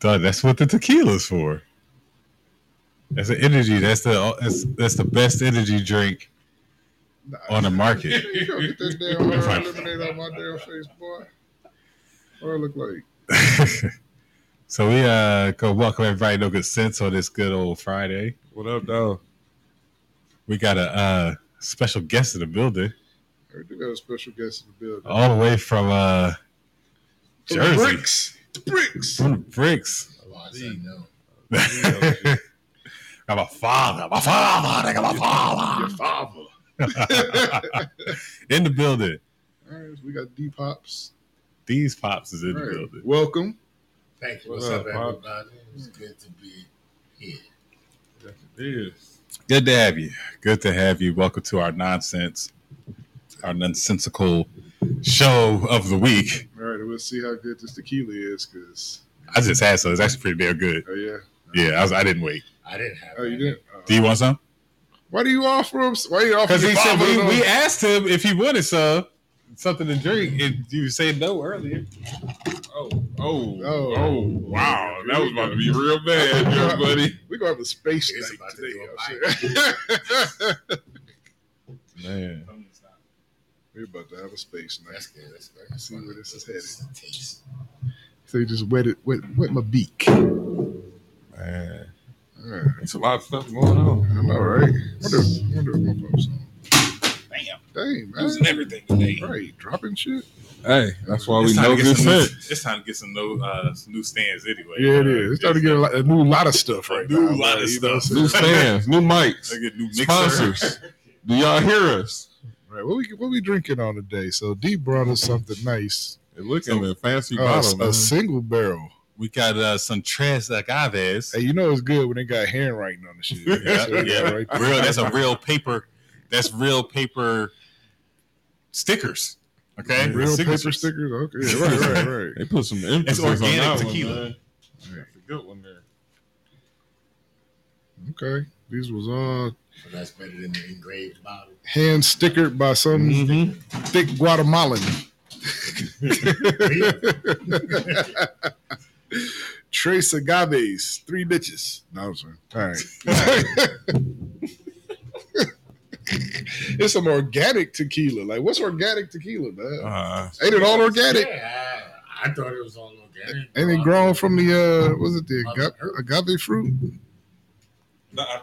Dog, that's what the tequila's for. That's the energy. That's the that's, that's the best energy drink on the market. you gonna get that damn hard lemonade out my damn face, boy. What I look like? so we uh go welcome everybody to No Good Sense on this good old Friday. What up, dog? We got a uh special guest in the building, We do got a special guest in the building. all the way from uh From the Jersey. bricks. The bricks. From the bricks. Oh, I said no. got my father, my father, nigga, my Your father. father. in the building. All right, so we got D Pops. These pops is in the building. Welcome. Thank you. What's What's, up, up, everybody? It's good to be here. Yes, it is. Good to have you. Good to have you. Welcome to our nonsense, our nonsensical show of the week. All right, we'll see how good this tequila is, cause I just had some. It's actually pretty damn good. oh yeah. Yeah, I, was, I didn't wait. I didn't have Oh, you didn't. Oh. Do you want some? Why do you offer him? Why are you offer? Because he said we, we asked him if he wanted some something to drink, and you said no earlier. Oh, oh, Oh. oh, wow. That was about to be real bad, there, buddy. We're gonna have a space It's night today. do a. Man, We're about to have a space night. That's good. That's good. That's See where this is headed. So you just wet it, wet, wet my beak. man. All right. It's a lot of stuff going on. I know, right? Wonder, wonder if my pops on. Damn, Dang, man. losing everything today. Right, dropping shit. Hey, that's why we It's time, know to get this some new, it's time to get some new, uh, some new stands anyway. Yeah, it is. It's time to get a, lot, a new lot of stuff A right new now. lot man. of You know what stuff. New stands, new mics, I get new mixer. sponsors. Do y'all hear us? Right. What we what we drinking on today? So D brought us something nice. It looking a fancy Uh, bottle, a man. single barrel. We got uh, some tres agaves. Hey, you know it's good when they got handwriting on the shit. Yeah, yeah. right real. That's a real paper. That's real paper stickers. Okay, Real paper stickers. Okay, right, right, right. They put some emphasis organic on that tequila. One, man. That's a good one there. Okay, these was uh So that's better than the engraved bottle. hand stickered by some Mm-hmm. thick Guatemalan. Tres agaves, three bitches. No, I'm sorry. All right. it's some organic tequila. Like, what's organic tequila, man? Uh, Ain't it all organic? Yeah, I, I thought it was all organic. Ain't it grown from the uh, was it the Mother aga- agave fruit? no, I,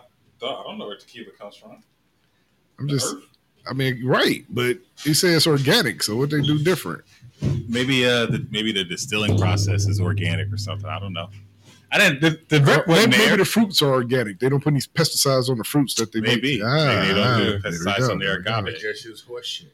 I don't know where tequila comes from. I'm just, I mean, right, but he says it's organic. So what they do different? Maybe uh, the, maybe the distilling process is organic or something. I don't know. I didn't. The, the Or maybe, maybe the fruits are organic. They don't put any pesticides on the fruits that they make. Maybe. Ah, Maybe they don't do ah, there pesticides on their there we go. agave. They just use horse shit.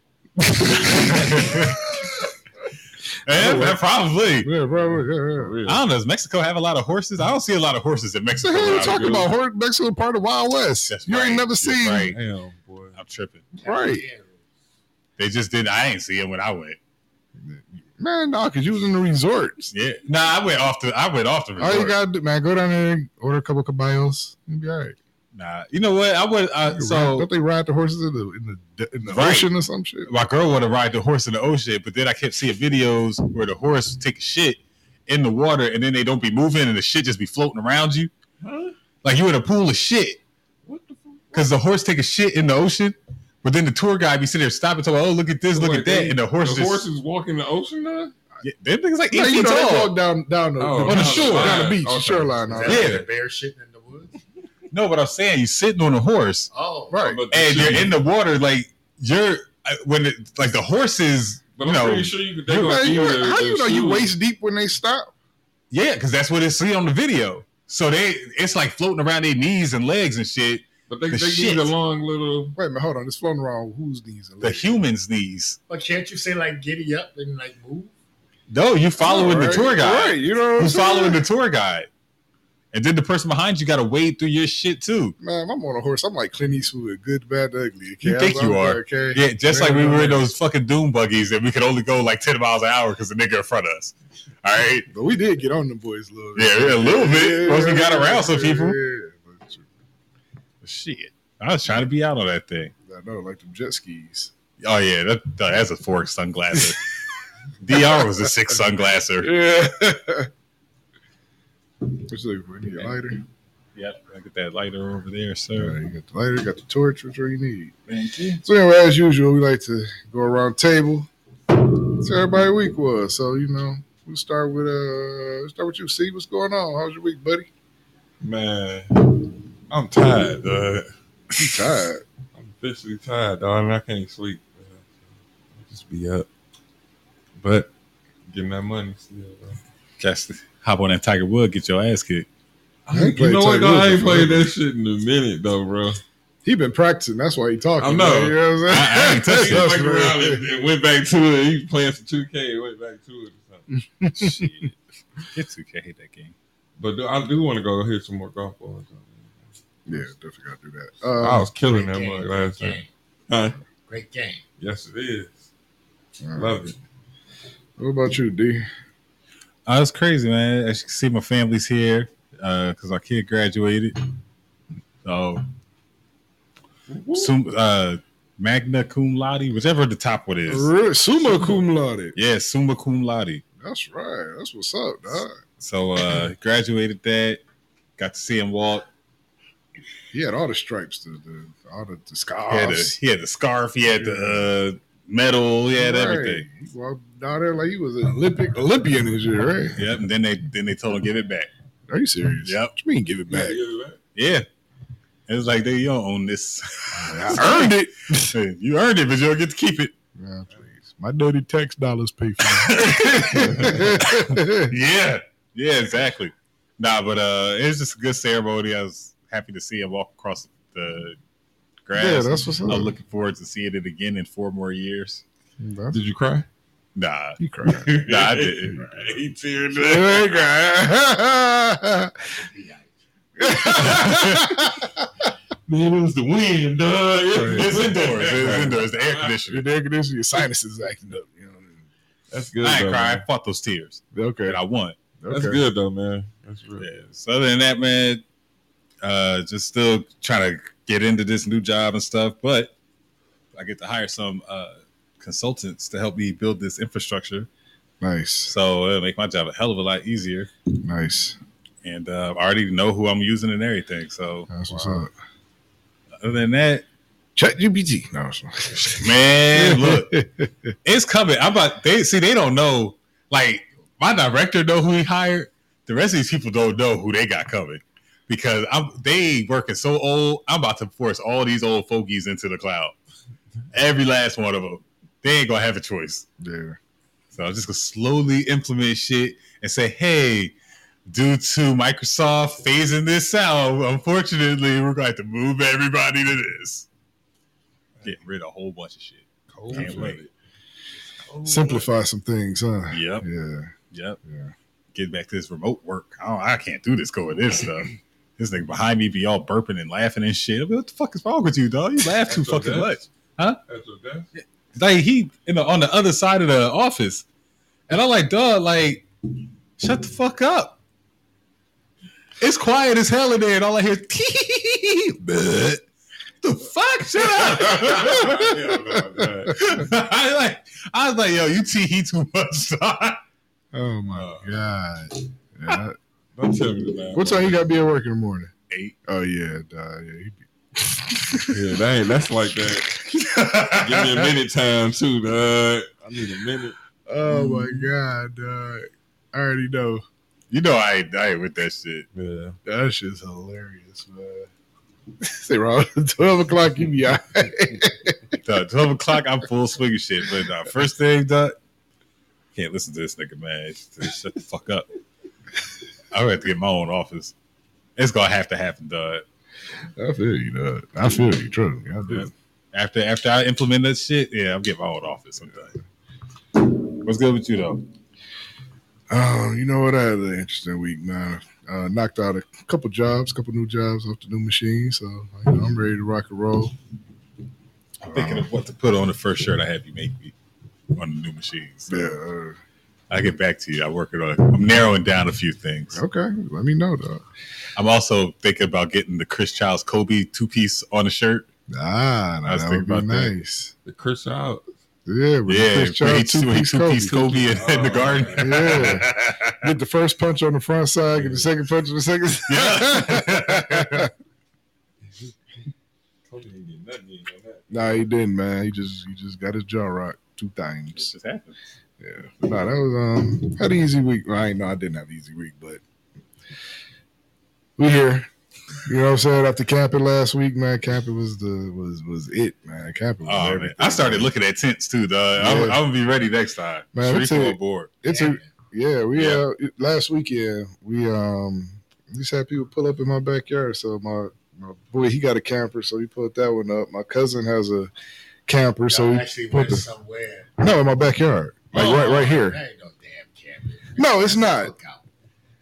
Yeah, that probably. Yeah, bro. Yeah, yeah. I don't know. Does Mexico have a lot of horses? I don't see a lot of horses in What Mexico. the hell are you talking here. about? Horse Mexico part of Wild West. That's you right. ain't never You're seen. right. Damn, boy. I'm tripping. Right. They just didn't. I ain't see them when I went. Man, no, because you was in the resorts. Yeah. Nah, I went off the. I went off the All you gotta do, man, go down there, order a couple caballos, you'll be all right. Nah. You know what? I would. Uh, You so ride- don't they ride the horses in the in the in the Right. ocean or some shit? my girl want to ride the horse in the ocean, but then I kept seeing videos where the horse take a shit in the water and then they don't be moving and the shit just be floating around you. Huh? Like you in a pool of shit. What the fuck? Because the horse take a shit in the ocean, but then the tour guide be sitting there stopping, talking, "Oh, look at this, look Like, at that," they- and the horse the just horse is walking the ocean now? yeah, them niggas like eight Yeah, you feet know, they tall. walk down down the, Oh, the on the beach, shore. down the beach, Okay. shoreline. Is that. that Yeah. like bear shitting in the woods? No, but I'm saying you're sitting on a horse Oh, Right. But and you're in the water, like you're uh, when it, like the horses, But you I'm know, pretty sure you could. They You- gonna you- either- how you know you waist deep when they stop? yeah, because that's what it's see on the video. So they, it's like floating around their knees and legs and shit. But they, the they shit. need a long little. Wait a minute, hold on. It's floating around whose knees? and The humans' knees. but can't you say like giddy up and like move? No, you following Right, the tour guide. right? You know, what I'm Who's saying? following the tour guide? And then the person behind you got to wade through your shit too. Man, I'm on a horse. I'm like Clint Eastwood, good, bad, ugly. Okay? You think you are. Okay. Yeah, just like we were in those fucking dune buggies and we could only go like ten miles an hour because the nigga in front of us. All right. But we did get on the boys a little bit. Yeah, yeah, a little bit. Once we got around some people. Yeah, but Shit. I was trying to be out on that thing. I know, like them jet skis. Oh yeah, that, that's a four sunglasser. Dr was a six sunglasser. Yeah. What's the we need a lighter? Yep, I get that lighter over there, sir. right, you got the lighter, you got the torch, which one you need. Thank you. So anyway, as usual, we like to go around the table. See how everybody week was. So, you know, we'll start with uh start with you. See what's going on. How's your week, buddy? Man, I'm tired, dog. You tired. I'm officially tired, dog, and I can't sleep. man. I just be up. But getting that money still, bro. Just hop on that Tiger Wood, get your ass kicked. I ain't You know what, Tiger I ain't before. played that shit in a minute, though, bro. He been practicing. That's why he talking. I know. man, You know what I'm saying? I- I ain't touched He it. around and, and went back to it. He was playing some 2K and went back to it or something. Shit. Get 2K, I hate that game. But I do want to go hit some more golf balls. Yeah, definitely gotta do that. I Uh, was killing that game, mug great last time. game. Huh? Great game. Yes, it is. all right. Love it. What about you, D? Oh, it's crazy, man. As you can see, my family's here because my kid graduated. So, sum, uh, magna cum laude, whichever the top one is. Really? Summa cum laude. Yeah, summa cum laude. That's right. That's what's up, dog. So, uh, graduated that. Got to see him walk. He had all the stripes, the, the all the, the He scars. had, the, he had the scarf. He had the uh, medal. He had Right. everything. He walked down there like he was an Olympic Olympian and shit, right? Yep. And then they then they told him give it back. Are you serious? Yep. What you mean give it back? Yeah. It was like, they you don't own this. I earned it. you earned it, but you don't get to keep it. Yeah, please. My dirty tax dollars pay for that. yeah, yeah, exactly. Nah, but uh, it was just a good ceremony. I was happy to see him walk across the grass. yeah, that's what's I'm up. looking forward to seeing it again in four more years. That's, Did you cry? Nah, he cried. nah, I didn't. he teared He ain't cried. Man, it was the wind, dog. It's indoors. It's indoors. The air conditioner. Your air conditioner, your sinuses acting up. You know what That's good. I ain't though, crying. I fought those tears, Okay. and I won. okay. That's good though, man. That's real. Yeah. So other than that, man, uh, just still trying to get into this new job and stuff. But I get to hire some uh, consultants to help me build this infrastructure. Nice. So it'll make my job a hell of a lot easier. Nice. And uh, I already know who I'm using and everything. So That's what's Wow. up. other than that, Chat GPT. No, man, look, it's coming. I'm about they see they don't know. Like my director know who he hired. The rest of these people don't know who they got coming because I'm they working so old. I'm about to force all these old fogies into the cloud. Every last one of them. They ain't gonna have a choice. yeah. So I'm just gonna slowly implement shit and say, hey, due to Microsoft phasing this out, unfortunately, we're going to have to move everybody to this. Getting rid of a whole bunch of shit. Cold Can't wait. blooded. Simplify some things, huh? Yep. Yeah. Yep. Yeah. Get back to this remote work. I, I can't do this going this stuff. This nigga behind me be all burping and laughing and shit. I mean, what the fuck is wrong with you, dog? You laugh too That's what fucking much. huh? That's what that's. Like he in the, on the other side of the office, and I'm like, dog, like, shut the fuck up. It's quiet as hell in there, and all I hear is "Bleh." the fuck, shut up. I like, I was like, yo, you tee he too much, dog. Oh my god. Yeah. Don't tell me that. what time you got to be at work in the morning? Eight. Oh yeah, duh, yeah. He be, Yeah, that ain't, that's like that. Give me a minute time too, dog. I need a minute. oh my god, dog. I already know. You know I ain't, I ain't with that shit. Yeah. That shit's hilarious, man. Say around twelve o'clock, you be all right. Twelve o'clock, I'm full swing of shit. But uh, first thing, dog, can't listen to this nigga, man. Just shut the fuck up. I have to get my own office. It's gonna have to happen, dog. I feel you, dog. I feel you. Trust me, I do. After after I implement that shit, yeah, I'm getting my own office sometime. What's good with you though? Um, you know what? I had an interesting week, man. Uh, knocked out a couple jobs, couple new jobs off the new machine, so you know, I'm ready to rock and roll. I'm thinking of what to put on the first shirt I have you make me on the new machine. So Yeah. Uh, I'll get back to you. I'm working on. I'm narrowing down a few things. okay. Let me know, though. I'm also thinking about getting the Chris Childs Kobe two piece on the shirt. Ah, I was that thinking would be about that. nice. The Chris out. Yeah, with Yeah, Chris Child, two piece two-piece Kobe. Kobe in, in the garden. Yeah. Get the first punch on the front side, get the second punch on the second Yeah. side. Kobe didn't get nothing in that. nah, he didn't, man. He just he just got his jaw rocked two It times. just happens. Yeah. But nah, that was um had an easy week. Well, I ain't know I didn't have an easy week, but we here. You know what I'm saying? After camping last week, man, camping was the was was it, man. Camping was Oh man. I started looking at tents too, dog. I'm, Yeah. I'm gonna be ready next time. Man, Street it's a- full board. It's a yeah, we Yeah. uh last weekend we um we just had people pull up in my backyard. So my my boy he got a camper, so he put that one up. My cousin has a camper, so Y'all we actually put went the somewhere. no in my backyard, like Oh, right right here. That ain't no damn camping. No, it's not.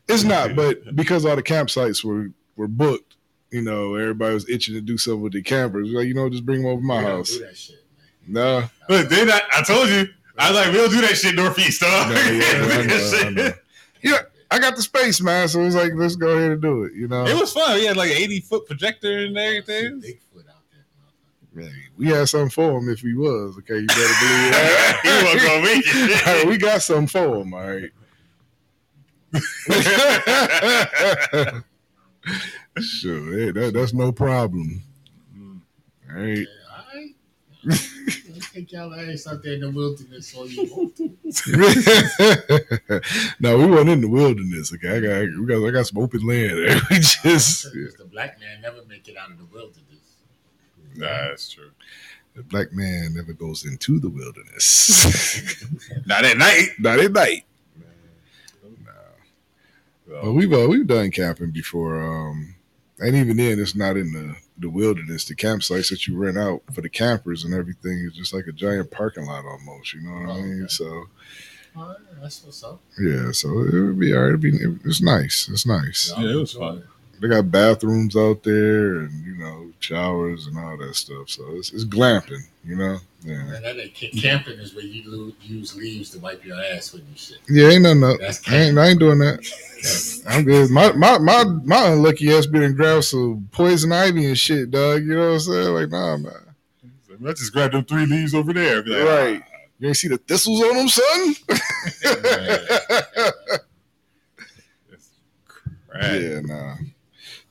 It's not, but because all the campsites were were booked, you know, everybody was itching to do something with the campers. Like you know, just bring them over my house. do that shit, man. Nah, But then I, I told you, I was like, we'll do that shit northeast, dog. nah, yeah, I know, I know. Yeah, I got the space, man. So it's like let's go ahead and do it. You know, It was fun. We had like an 80 foot projector and everything. Bigfoot out there, motherfucker. Man, we had something for him if he was. Okay, you better believe that. he wasn't gonna make it. All right, we got something for him. All right. sure, hey, that, that's no problem. All right. Yeah, all right. Let's take y'all ass out there in the wilderness all you want to. no, we weren't in the wilderness. Okay, I got, we got, I got some open land there. We just Because the black man never make it out of the wilderness. Nah, that's true. the black man never goes into the wilderness. Not at night. Not at night. But we've uh, we've done camping before, um, and even then, it's not in the the wilderness. The campsites that you rent out for the campers and everything is just like a giant parking lot almost. You know what I Oh, mean? So right, that's what's up. yeah, so it would be all right. It'd be, it's nice. It's nice. Yeah, it was fun. They got bathrooms out there and you know showers and all that stuff. So it's, it's glamping. You know? Yeah. And that ain't ca- camping is where you lo- use leaves to wipe your ass with and shit. Yeah, ain't nothing up. That's I ain't, I ain't doing that. I'm good. My my my my unlucky ass been and grabbed some poison ivy and shit, dog. You know what I'm saying? Like, nah, man. I just grabbed them three leaves over there. Be like, Right. Ah. You ain't see the thistles on them, son? Right. yeah, nah.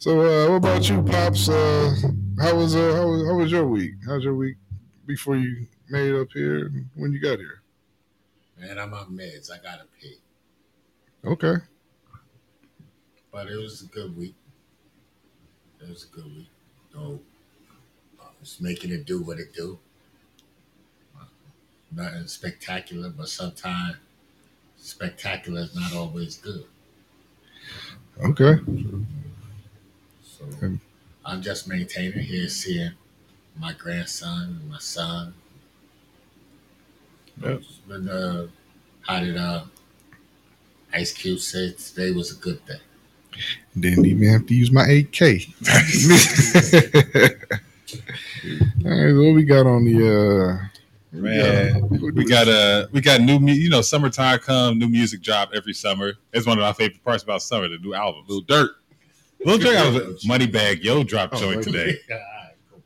So, uh, what about you, pops? Uh, how was uh, how was how was your week? How's your week before you made it up here? and When you got here? Man, I'm on meds. I gotta pee. Okay. But it was a good week. It was a good week. So, uh, it's making it do what it do. Nothing spectacular, but sometimes spectacular is not always good. Okay. So And- I'm just maintaining here, seeing my grandson and my son. Yep. It's uh, how did uh, Ice Cube say today was a good day? Didn't even have to use my AK. All right, what we got on the uh Man, what we got uh we got new mu- you know summertime come new music drop every summer. It's one of my favorite parts about summer. The new album, Lil Durk. Lil Durk album, Moneybagg Yo dropped Oh, joint okay. today. All right, cool.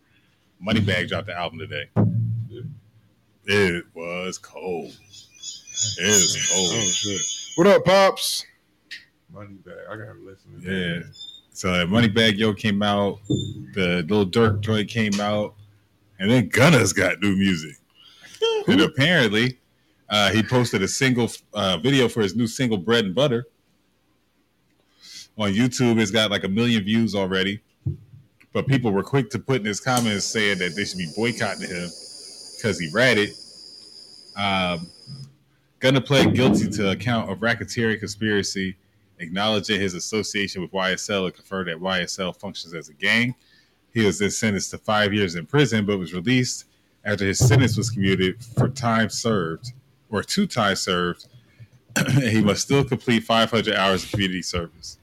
Moneybagg dropped the album today. It was cold. It was Oh cold. shit. What up, Pops? Money back. I gotta listen to Yeah. that. So uh, Moneybagg Yo came out, the Lil Durk joint came out, and then Gunna's got new music. and apparently, uh, he posted a single uh, video for his new single "Bread and Butter" on YouTube. It's got like a million views already, but people were quick to put in his comments saying that they should be boycotting him because he ratted. Um, to plead guilty to a count of racketeering conspiracy acknowledging his association with YSL and confirmed that YSL functions as a gang. He was then sentenced to five years in prison, but was released after his sentence was commuted for time served or two times served. he must still complete 500 hours of community service.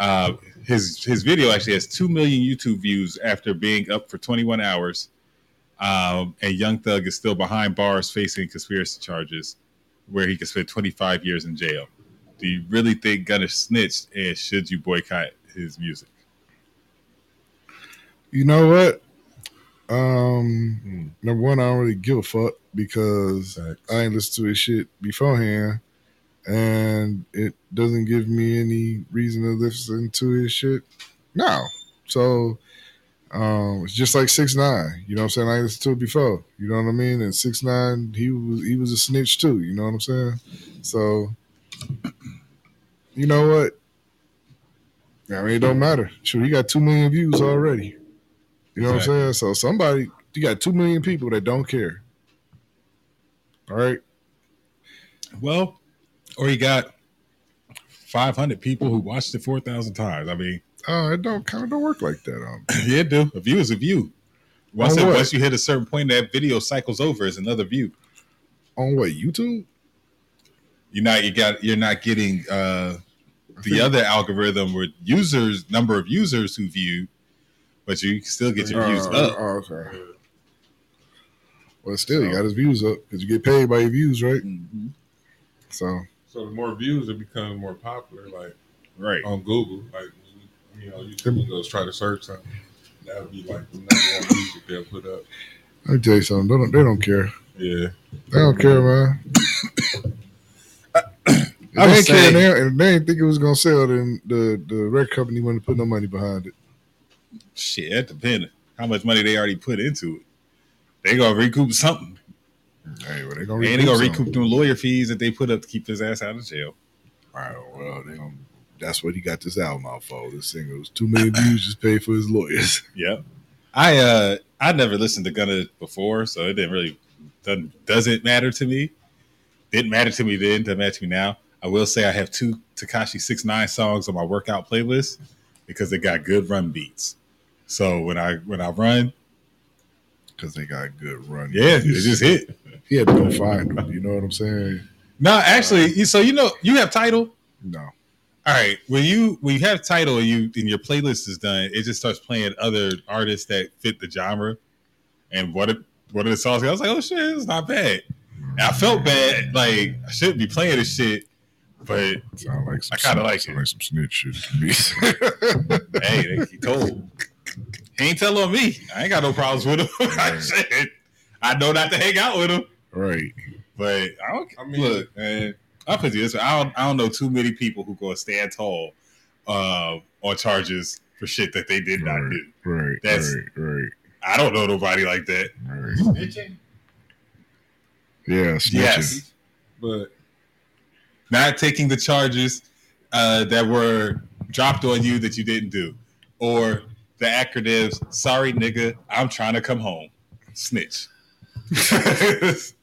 Uh, his his video actually has two million YouTube views after being up for 21 hours. Um, and Young Thug is still behind bars facing conspiracy charges, where he could spend 25 years in jail do you really think Gunna snitched and should you boycott his music? You know what? Um, Hmm. number one, I don't really give a fuck because. I ain't listened to his shit beforehand, and it doesn't give me any reason to listen to his shit now. So um, it's just like six nine. You know what I'm saying? I listened to it before. You know what I mean? And six nine, he was he was a snitch too. You know what I'm saying? So you know what? I mean, it don't matter. Sure, he got two million views already. You know Exactly. what I'm saying? So somebody, you got two million people that don't care. All right. Well, or you got 500 people who watched it 4,000 times. I mean, Oh, it don't kind of don't work like that. Um, yeah, it do. A view is a view. Once, On it, once you hit a certain point, that video cycles over as another view. on what YouTube? You're not you got you're not getting uh the other algorithm with users number of users who view, but you still get your views Uh, up. oh, okay. Well, still, you got his views up because you get paid by your views, right? Mhm. So, So the more views, it becomes more popular. Like Right. on Google, like you know, you YouTube goes try to search something. That would be like the number one music they'll put up. let me tell you something. They don't, they don't care. Yeah, They don't care, man. If I they would ain't care, say- they, and they didn't think it was gonna sell. Then the the record company wouldn't put no money behind it. Shit, that depends how much money they already put into it. They gonna recoup something. Hey, well, they gonna And they gonna something. recoup them lawyer fees that they put up to keep his ass out of jail. All right, well, they gonna, that's what he got this album out for. This single was two million views, just paid for his lawyers. Yep. I uh I never listened to Gunna before, so it didn't really doesn't doesn't matter to me. Didn't matter to me then, doesn't matter to me now. I will say I have two Tekashi Six Nine songs on my workout playlist because they got good run beats. So when I when I run, Because they got good run. yeah, it just hit. He had to go find them. You know what I'm saying? No, actually, you- so you know you have Tidal. No. All right, when you when you have Tidal and you and your playlist is done, it just starts playing other artists that fit the genre. And what it, what are the songs? I was like, oh shit, it's not bad. And I felt bad, like I shouldn't be playing this shit, but Sound like some I kinda like sound it. like some snitch shit to me. hey, they- he told. He ain't tell on me. I ain't got no problems with him. Shit. I know not to hang out with him, right. but I don't. I mean- look, man, I'll put you this way. I don't. I don't know too many people who gonna stand tall uh, on charges for shit that they did not do. Right. That's- right. Right. I don't know nobody like that. Right. Snitching? Yeah. Snitching. Yes, but not taking the charges uh, that were dropped on you that you didn't do, or the acronyms. Sorry, nigga, I'm trying to come home. Snitch.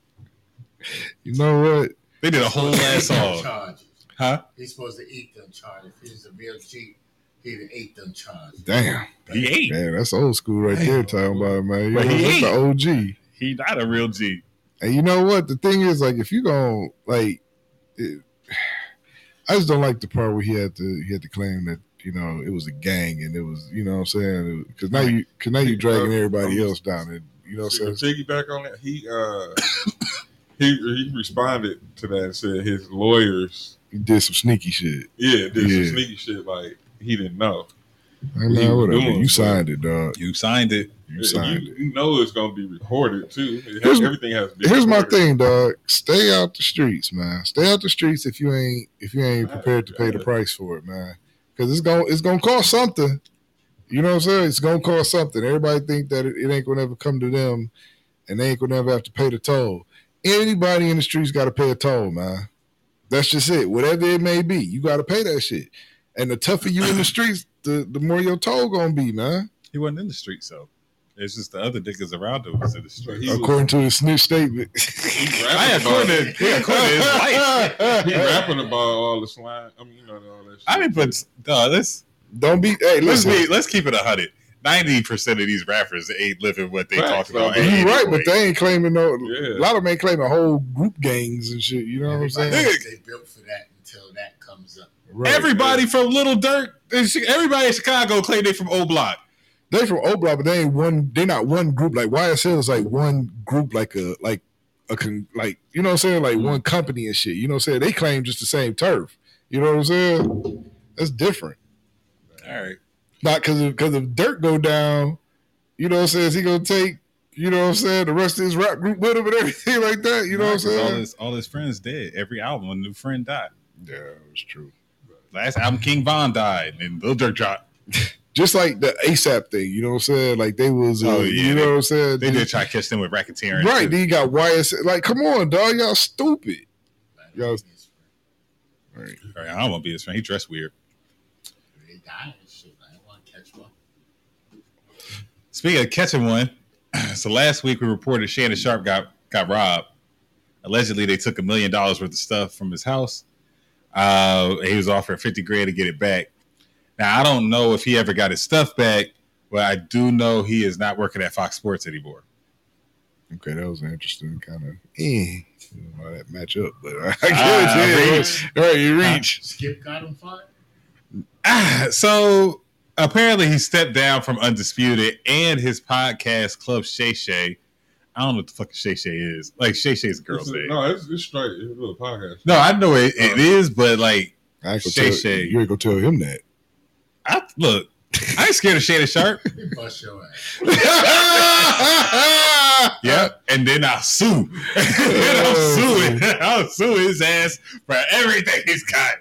You know what? They did a whole ass song, Charges. huh? He's supposed to eat them charges. If he's a real cheat, he'd have ate them charges. Damn. He ain't. Man, that's old school right there. Talking about it, man. You But know, he that's the OG. He not a real G. And you know what? The thing is, like, if you going like, it, I just don't like the part where he had to he had to claim that you know it was a gang and it was you know what I'm saying because now you because now you dragging everybody else down and you know what I'm to saying. piggyback on that, he uh he he responded to that and said his lawyers, He did some sneaky shit. yeah, did Yeah. some sneaky shit like he didn't know. Hey, What he man, was whatever. doing, You signed it, dog. You signed it. You signed you, it. you know it's gonna be recorded too. It has- Here's- everything has to be. Here's my thing, dog. Stay out the streets, man. Stay out the streets if you ain't if you ain't prepared to pay the price for it, man. Because it's gonna it's gonna cost something. You know what I'm saying? It's gonna cost something. Everybody think that it, it ain't gonna ever come to them, and they ain't gonna ever have to pay the toll. Anybody in the streets got to pay a toll, man. That's just it. Whatever it may be, you got to pay that shit. And the tougher you in the streets, the the more your toll gonna be, man. He wasn't in the streets so it's just the other niggas around him was in the So street. he was- According to his snitch statement. I rapping according to, yeah, according to his life. he rapping about all the slime. I mean, you know all that. Shit. I mean, but dog, let's Don't be. Hey, let's be let's keep it a hundred. Ninety percent of these rappers ain't living what they Facts, talk about. though, You anyway. right, but they ain't claiming no. Yeah. A lot of them ain't claiming whole group gangs and shit. You know what I'm saying? They built for that until that comes up. Right. Everybody from Little Durk, everybody in Chicago claim they from O Block. they from O Block, but they ain't one. They not one group. Like YSL is like one group, like a like a con, like you know what I'm saying, like one company and shit. You know what I'm saying? They claim just the same turf. You know what I'm saying? That's different. All right, Not because because if Durk go down, You know what I'm saying? Is he gonna take, you know what I'm saying, the rest of his rap group with him and everything like that? You know what I'm All saying? his all his friends dead. Every album, a new friend died. Yeah, it's true. Last album, King Von died, and Lil Durk dropped. Just like the ASAP thing, you know what I'm saying? Like they was, uh, Oh, yeah, you know what I'm saying? They did try to catch them with racketeering. Right, too. then you got YS. Like, come on, dog, y'all stupid. Yo. Right. All right, I don't want to be his friend. He dressed weird. They died and shit. I didn't want to catch one. Speaking of catching one, so last week we reported Shannon Sharpe got got robbed. Allegedly, they took a million dollars worth of stuff from his house. Uh, he was offering fifty grand to get it back. Now I don't know if he ever got his stuff back, but I do know he is not working at Fox Sports anymore. Okay, that was an interesting kind of eh, you know, how that match up, but I guess yeah, reach. right, you reach. Skip got him fired. Ah, so apparently he stepped down from Undisputed and his podcast Club Shay Shay. I don't know what the fuck Shay Shay is. Like Shay Shay's a girl's It's a- name. No, it's, it's straight. It's a little podcast. No, I know it, it uh, is, but like, I Shay tell, Shay. You ain't gonna tell him that. I look, I ain't scared of Shannon Sharpe. They bust your ass. Yeah, and then I'll sue. and I'll sue oh. it. I'll sue his ass for everything he's got.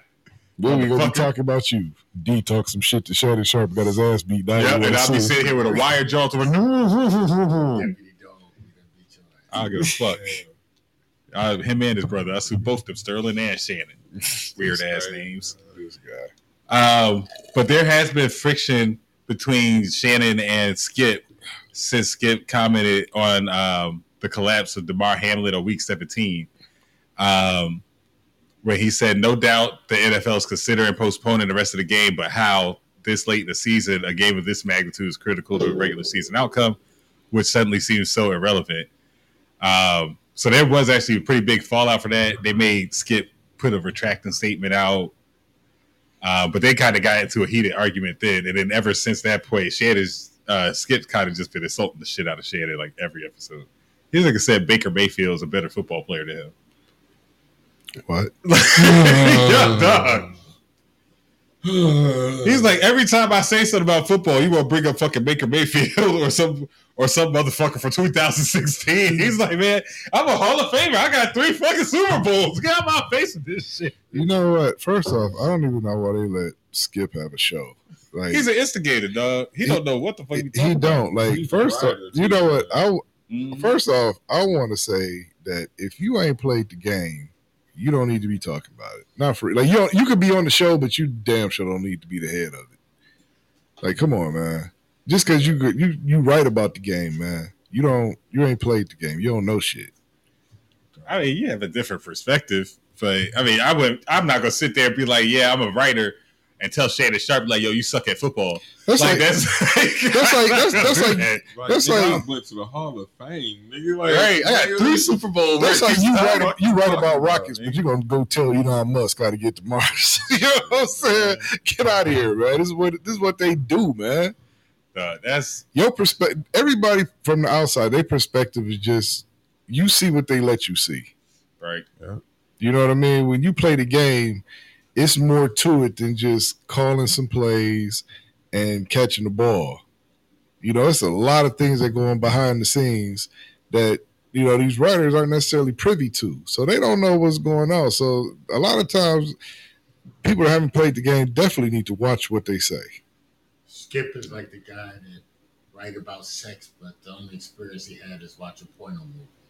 Then we gonna be talking about you. D talk some shit to Shannon Sharpe, got his ass beat down. Yeah, and I'll be sitting here with a wire jaw to Deputy dog. Gonna beat your ass. I don't give a fuck. Uh, him and his brother. I sue both of them, Sterling and Shannon. Weird ass names. This guy. Um, but there has been friction between Shannon and Skip since Skip commented on um, the collapse of Damar Hamlin on week 17, um, where he said, No doubt the NFL is considering postponing the rest of the game, but how this late in the season, a game of this magnitude is critical to a regular season outcome, which suddenly seems so irrelevant. Um, so there was actually a pretty big fallout for that. They made Skip put a retracting statement out. Uh, but they kind of got into a heated argument then, and then ever since that point, Shannon's uh, Skip's kind of just been insulting the shit out of Shannon like every episode. He's like I said, Baker Mayfield is a better football player than him. What? yeah, dog. He's like every time I say something about football, you want to bring up fucking Baker Mayfield or some or some motherfucker from 2016. He's like, man, I'm a Hall of Famer. I got three fucking Super Bowls. Get out my face with this shit. You know what? First off, I don't even know why they let Skip have a show. Like He's an instigator, dog. He, He- don't know what the fuck he, you talking he don't like. He's First off, you know what? I Mhm. first off, I want to say that if you ain't played the game, you don't need to be talking about it. Not for like you. Don't, you could be on the show, but you damn sure don't need to be the head of it. Like, come on, man. Just because you you you write about the game, man. You don't. You ain't played the game. You don't know shit. I mean, you have a different perspective, but I mean, I would. I'm not gonna sit there and be like, "Yeah, I'm a writer," and tell Shannon Sharpe like, "Yo, you suck at football." That's like, like, that's that's like- that's- that's like- Like, That's nigga, like- I went to the Hall of Fame, nigga. Like, right. I got three Super Bowls. That's like you write you write about rockets, about, but you're gonna go tell Elon Musk how to get to Mars. you know what I'm saying? Get out of here, man. This is what this is what they do, man. Uh, that's Your perspective. Everybody from the outside, their perspective is just you see what they let you see. right. You know what I mean? When you play the game, it's more to it than just calling some plays and catching the ball. You know, it's a lot of things that go on behind the scenes that you know these writers aren't necessarily privy to, so they don't know what's going on. So a lot of times, people that haven't played the game definitely need to watch what they say. Skip is like the guy that write about sex, but the only experience he had is watching porno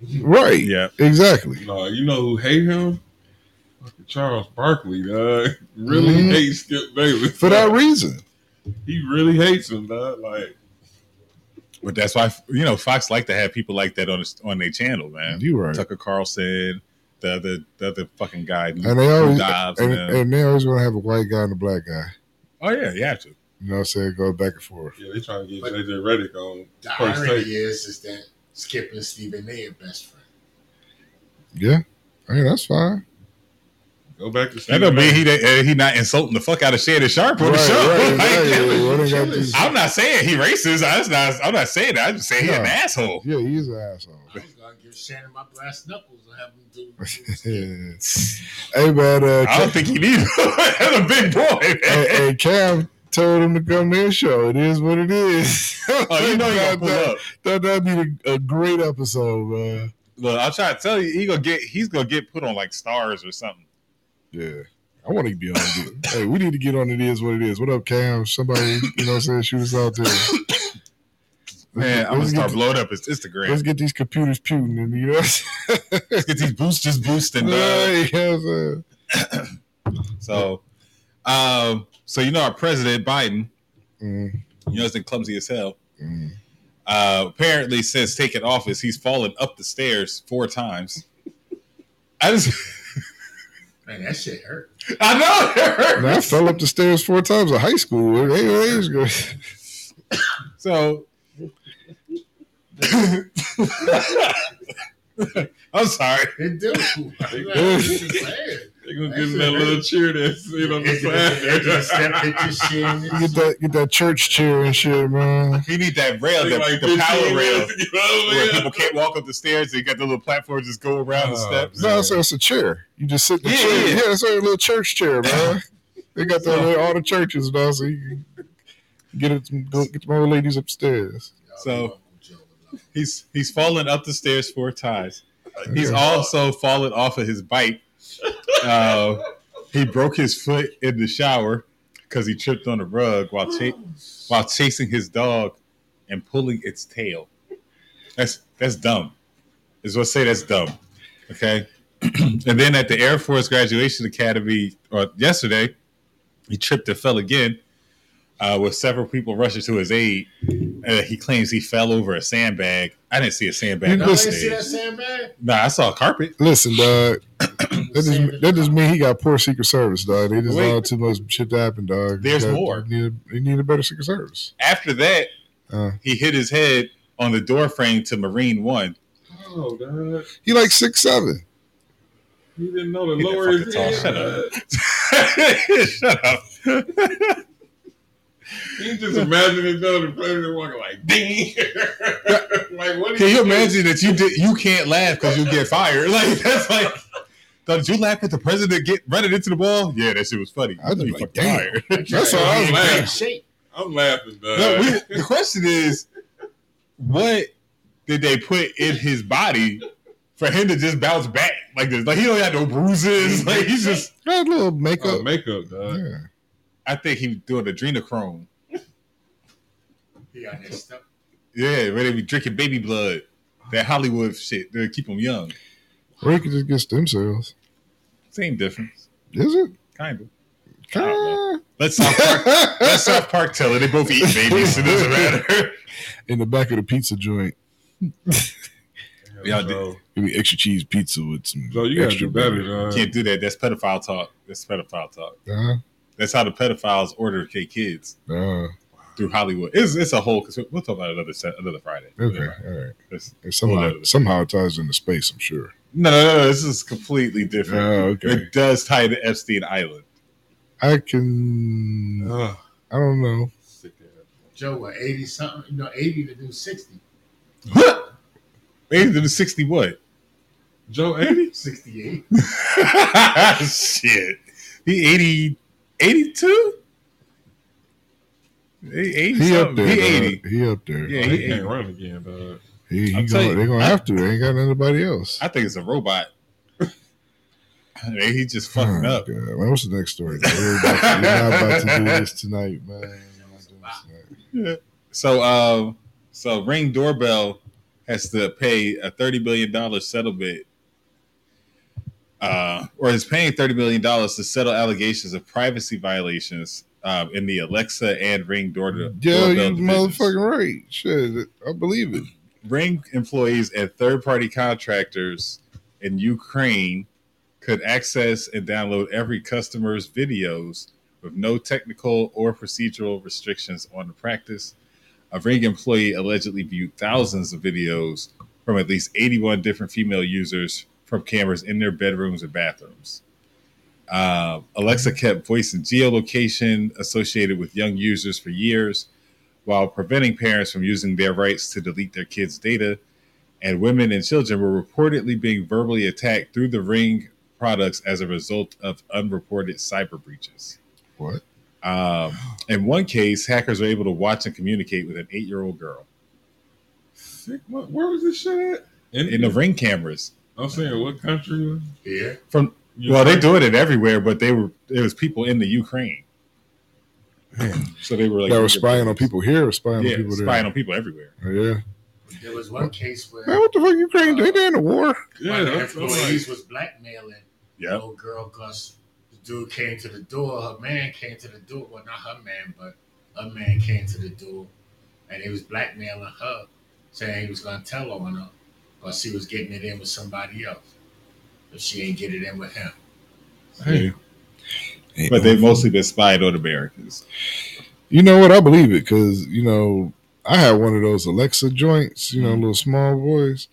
movies. Right? Yeah. Exactly. No, you know who hate him? Fucking Charles Barkley, dog. Really Mhm. hates Skip Bayless. For that reason. he really hates him, dog. Like, But that's why you know Fox like to have people like that on his, on their channel, man. You right. Tucker Carlson, the other the other fucking guy, And they always Dobbs, and, and, and they always want to have a white guy and a black guy. oh yeah, you have to. You know what I'm saying? Go back and forth. yeah, they trying to get But- JJ Redick on The first irony take. is, is that Skip and Stephen A are best friends. Yeah. Hey, that's fine. Go back to That don't mean he uh, he not insulting the fuck out of Shannon Sharpe on Right, the show. right, Like, exactly. What they got to- I'm not saying he racist. I was not, I'm not saying that. I'm just saying he's an asshole. Yeah, he's an asshole. I was gonna give Shannon my brass knuckles and have him do. do hey man, uh, I don't think he needs. That's a big boy. hey, Man. hey, Cam told him to come to his show. It is what it is. Oh, you know he gonna pull that, up. That, that'd be a, a great episode, man. Look, I'm trying to tell you, he gonna get he's gonna get put on like stars or something. Yeah. I want to be on it. hey, we need to get on it is what it is. What up, Cam? Somebody, you know what I'm saying? Shoot us out there. Man, I'm gonna let's, start blowing up his Instagram. let's get these computers puting and you know Let's get these boosters boosting. I'm Yeah, you know what I'm? So, um, so you know our president Biden, Mm, you know, has been clumsy as hell. mm. Uh, apparently, since taking office, he's fallen up the stairs four times. I just, Man, that shit hurt. I know it hurt. Man, I fell up the stairs four times in high school. Hey, hey, it's good. So, I'm sorry. It do. They gonna give him that little cheer that's you know what I'm Just saying. step hit your get that, get that church chair and shit, man. You need that rail, that, Like the power 15 rail, you know what where I'm people can't walk up the stairs. They got the little platform, just go around the Oh, steps. No, so it's a chair. You just sit in the Yeah, chair. yeah. Yeah, it's like a little church chair, man. they got that So- all the churches now, so you can get it, go get the old ladies upstairs. So- He's he's fallen up the stairs four times. Uh, he's Yeah. also fallen off of his bike. Uh, he broke his foot in the shower because he tripped on a rug while cha- while chasing his dog and pulling its tail. That's that's dumb. Is what say that's dumb. Okay. and then at the Air Force Graduation Academy or yesterday, he tripped and fell again. Uh, with several people rushing to his aid, uh, he claims he fell over a sandbag. I didn't see a sandbag. You on No, the you listen- see that stage. sandbag? Nah, I saw a carpet. Listen, dog. That just, that just mean he got poor Secret Service, dog. They just Wait. allowed too much shit to happen, dog. There's You got- more. You need, a, you need a better Secret Service. After that, Uh. he hit his head on the door frame to Marine One. Oh, God. He like six seven. He didn't know to Get that lower his fucking head. tall. Shut up. He just imagine his daughter president walking like ding. like what? Can you imagine that you did you can't laugh because you get fired? Like that's like did you laugh at the president get running into the ball? Yeah, that shit was funny. I'd be You like, fucking damn. fired. That's all I was laughing. laughing. laughing. Shape. I'm laughing, dog. No, we, the question is, what did they put in his body for him to just bounce back like this? Like he don't have no bruises. Like he's just. Got a little makeup. Oh, makeup, dog. yeah. I think he was doing adrenochrome. He got that stuff. Yeah, where they be drinking baby blood. That Hollywood shit to keep them young. Or you could just get stem cells. Same difference, Is it? kind of. Kinda. Let South Park. let South Park tell it. They both eat babies. It doesn't matter. In the back of the pizza joint, Y'all Joe, give me extra cheese pizza with some Joe, you gotta extra do better, butter. Can't do that. That's pedophile talk. That's pedophile talk. Uh, That's how the pedophiles order their kids uh, through Hollywood. It's, it's a whole. Cause we'll talk about it another set, another Friday. okay, all right. It's- And somehow, somehow it ties into space. I'm sure. No, no, no, no. This is completely different. Oh, okay. It does tie to Epstein Island. I can. Ugh, I don't know. Joe, what, 80 something? You know, 80 to do 60. What? Maybe to do sixty what? Joe 80? 68. Shit. He 80, 82? He 80 He up there. He dog. He up there. Yeah, Oh, he he can't run again, dog. He, he gonna, you. they're gonna have to. They ain't got nobody else. I think it's a robot. He's just fucking Oh, up. Man, what's the next story? We're, about to, we're not about to do this tonight, man. We're not doing this tonight. So, uh, so Ring Doorbell has to pay a thirty billion dollar settlement, uh, or is paying thirty billion dollars to settle allegations of privacy violations um, in the Alexa and Ring door- Yeah, doorbell you divisions. motherfucking right. Shit, I believe it. Ring employees and third party contractors in Ukraine could access and download every customer's videos with no technical or procedural restrictions on the practice. A Ring employee allegedly viewed thousands of videos from at least 81 different female users from cameras in their bedrooms and bathrooms. Uh, Alexa kept voice and geolocation associated with young users for years while preventing parents from using their rights to delete their kids' data. And women and children were reportedly being verbally attacked through the Ring products as a result of unreported cyber breaches. What? Um, In one case, hackers were able to watch and communicate with an eight-year-old girl Sick. What, where was this shit at? in the ring cameras. I'm saying what country? Here, From well, they do it everywhere, but they were there was people in the Ukraine, so they were like that was spying on people here or spying Yeah, on people there. spying on people everywhere. Oh, yeah. there was one case where Man, what the fuck, Ukraine? They they in the war. Yeah, one of the that's what I'm like. employees was blackmailing Yeah, little girl because the dude came to the door. Her man came to the door. Well, not her man, but her man came to the door, and he was blackmailing her, saying he was going to tell on her, or she was getting it in with somebody else. If she ain't get it in with him, Hey, but they've mostly been spied on Americans. You know what? I believe it because you know I had one of those Alexa joints. You know, little small voice.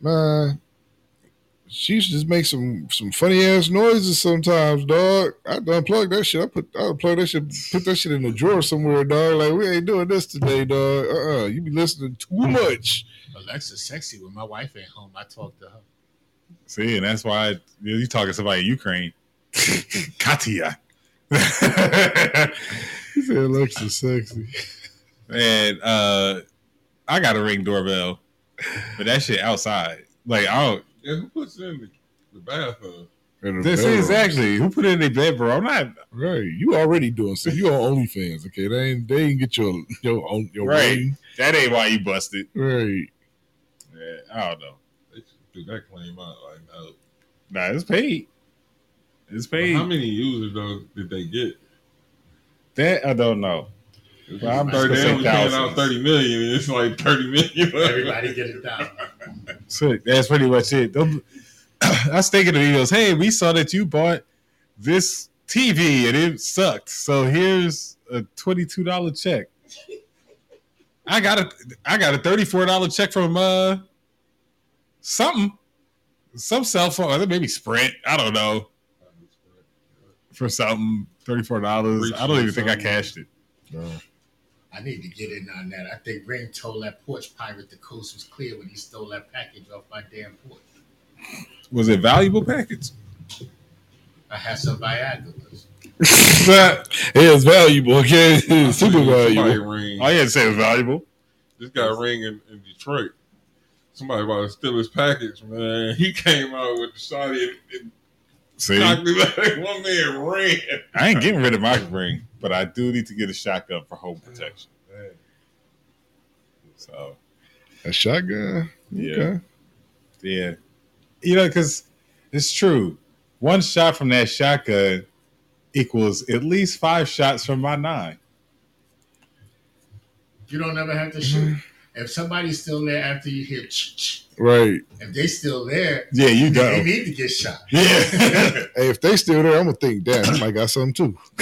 Man, she used to just make some some funny ass noises sometimes, dog. I unplug that shit. I put I unplug that shit. Put that shit in the drawer somewhere, dog. Like we ain't doing this today, dog. Uh, uh you be listening too much. Alexa's sexy. When my wife ain't home, I talk to her. See, and that's why you you talking to somebody in Ukraine, Katya. He said Alexa sexy. and uh, I got a ring doorbell, but that shit outside. Like I don't. yeah, who puts it in the, the bathtub? In the This bedroom. is actually who put it in their bed, bro. I'm not right. You already doing so. You on OnlyFans, okay? They ain't they ain't get your your own your Right. ring. that ain't why you busted. Right. Yeah, I don't know. They should do that claim out like no. Nah, it's paid. It's But paid. How many users though did they get? that I don't know. Well, I'm just thirty. gonna They say only paying out thirty million. and It's like thirty million. Everybody get it down. So that's pretty much it. I was thinking of emails. Hey, we saw that you bought this TV and it sucked. So here's a twenty-two dollar check. I got a I got a thirty-four dollar check from uh something, some cell phone, maybe Sprint. I don't know for something thirty-four dollars. I don't even think I cashed it. No. I need to get in on that. I think Ring told that porch pirate the coast was clear when he stole that package off my damn porch. Was it valuable package? I had some Viagra. It's valuable, okay? It's super valuable. ring. I didn't say it was valuable. This guy ring in, in Detroit. Somebody about to steal his package, man. He came out with the shotty and, and See, knocked me like one man ran. I ain't getting rid of my ring, but I do need to get a shotgun for home protection. So A shotgun. Yeah. Okay. yeah, you know, because it's true. One shot from that shotgun equals at least five shots from my nine. You don't ever have to shoot. Mm-hmm. If somebody's still there after you hear, ch-ch, Right. if they still there, Yeah, you got. they go. need to get shot. Yeah. Hey, if they still there, I'm gonna think, damn, I might got something too.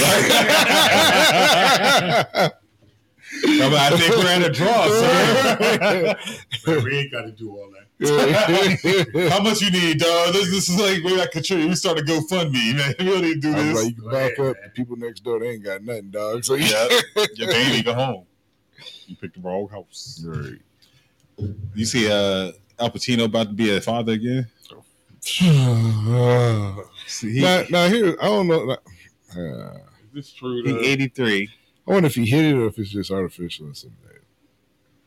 I think we're at a draw, sir. We ain't got to do all that. How much you need, dog? This, this is like maybe I contribute. We start a GoFundMe, man. We don't need to do I'm this. like, you can back ahead, up. man. The people next door, they ain't got nothing, dog. So Yeah. Your baby go home. You picked the wrong house. Right. You see, uh, Al Pacino about to be a father again. See, he, now, now here, I don't know. Uh, Is this true? he Though? 83. I wonder if he hit it or if it's just artificial or something.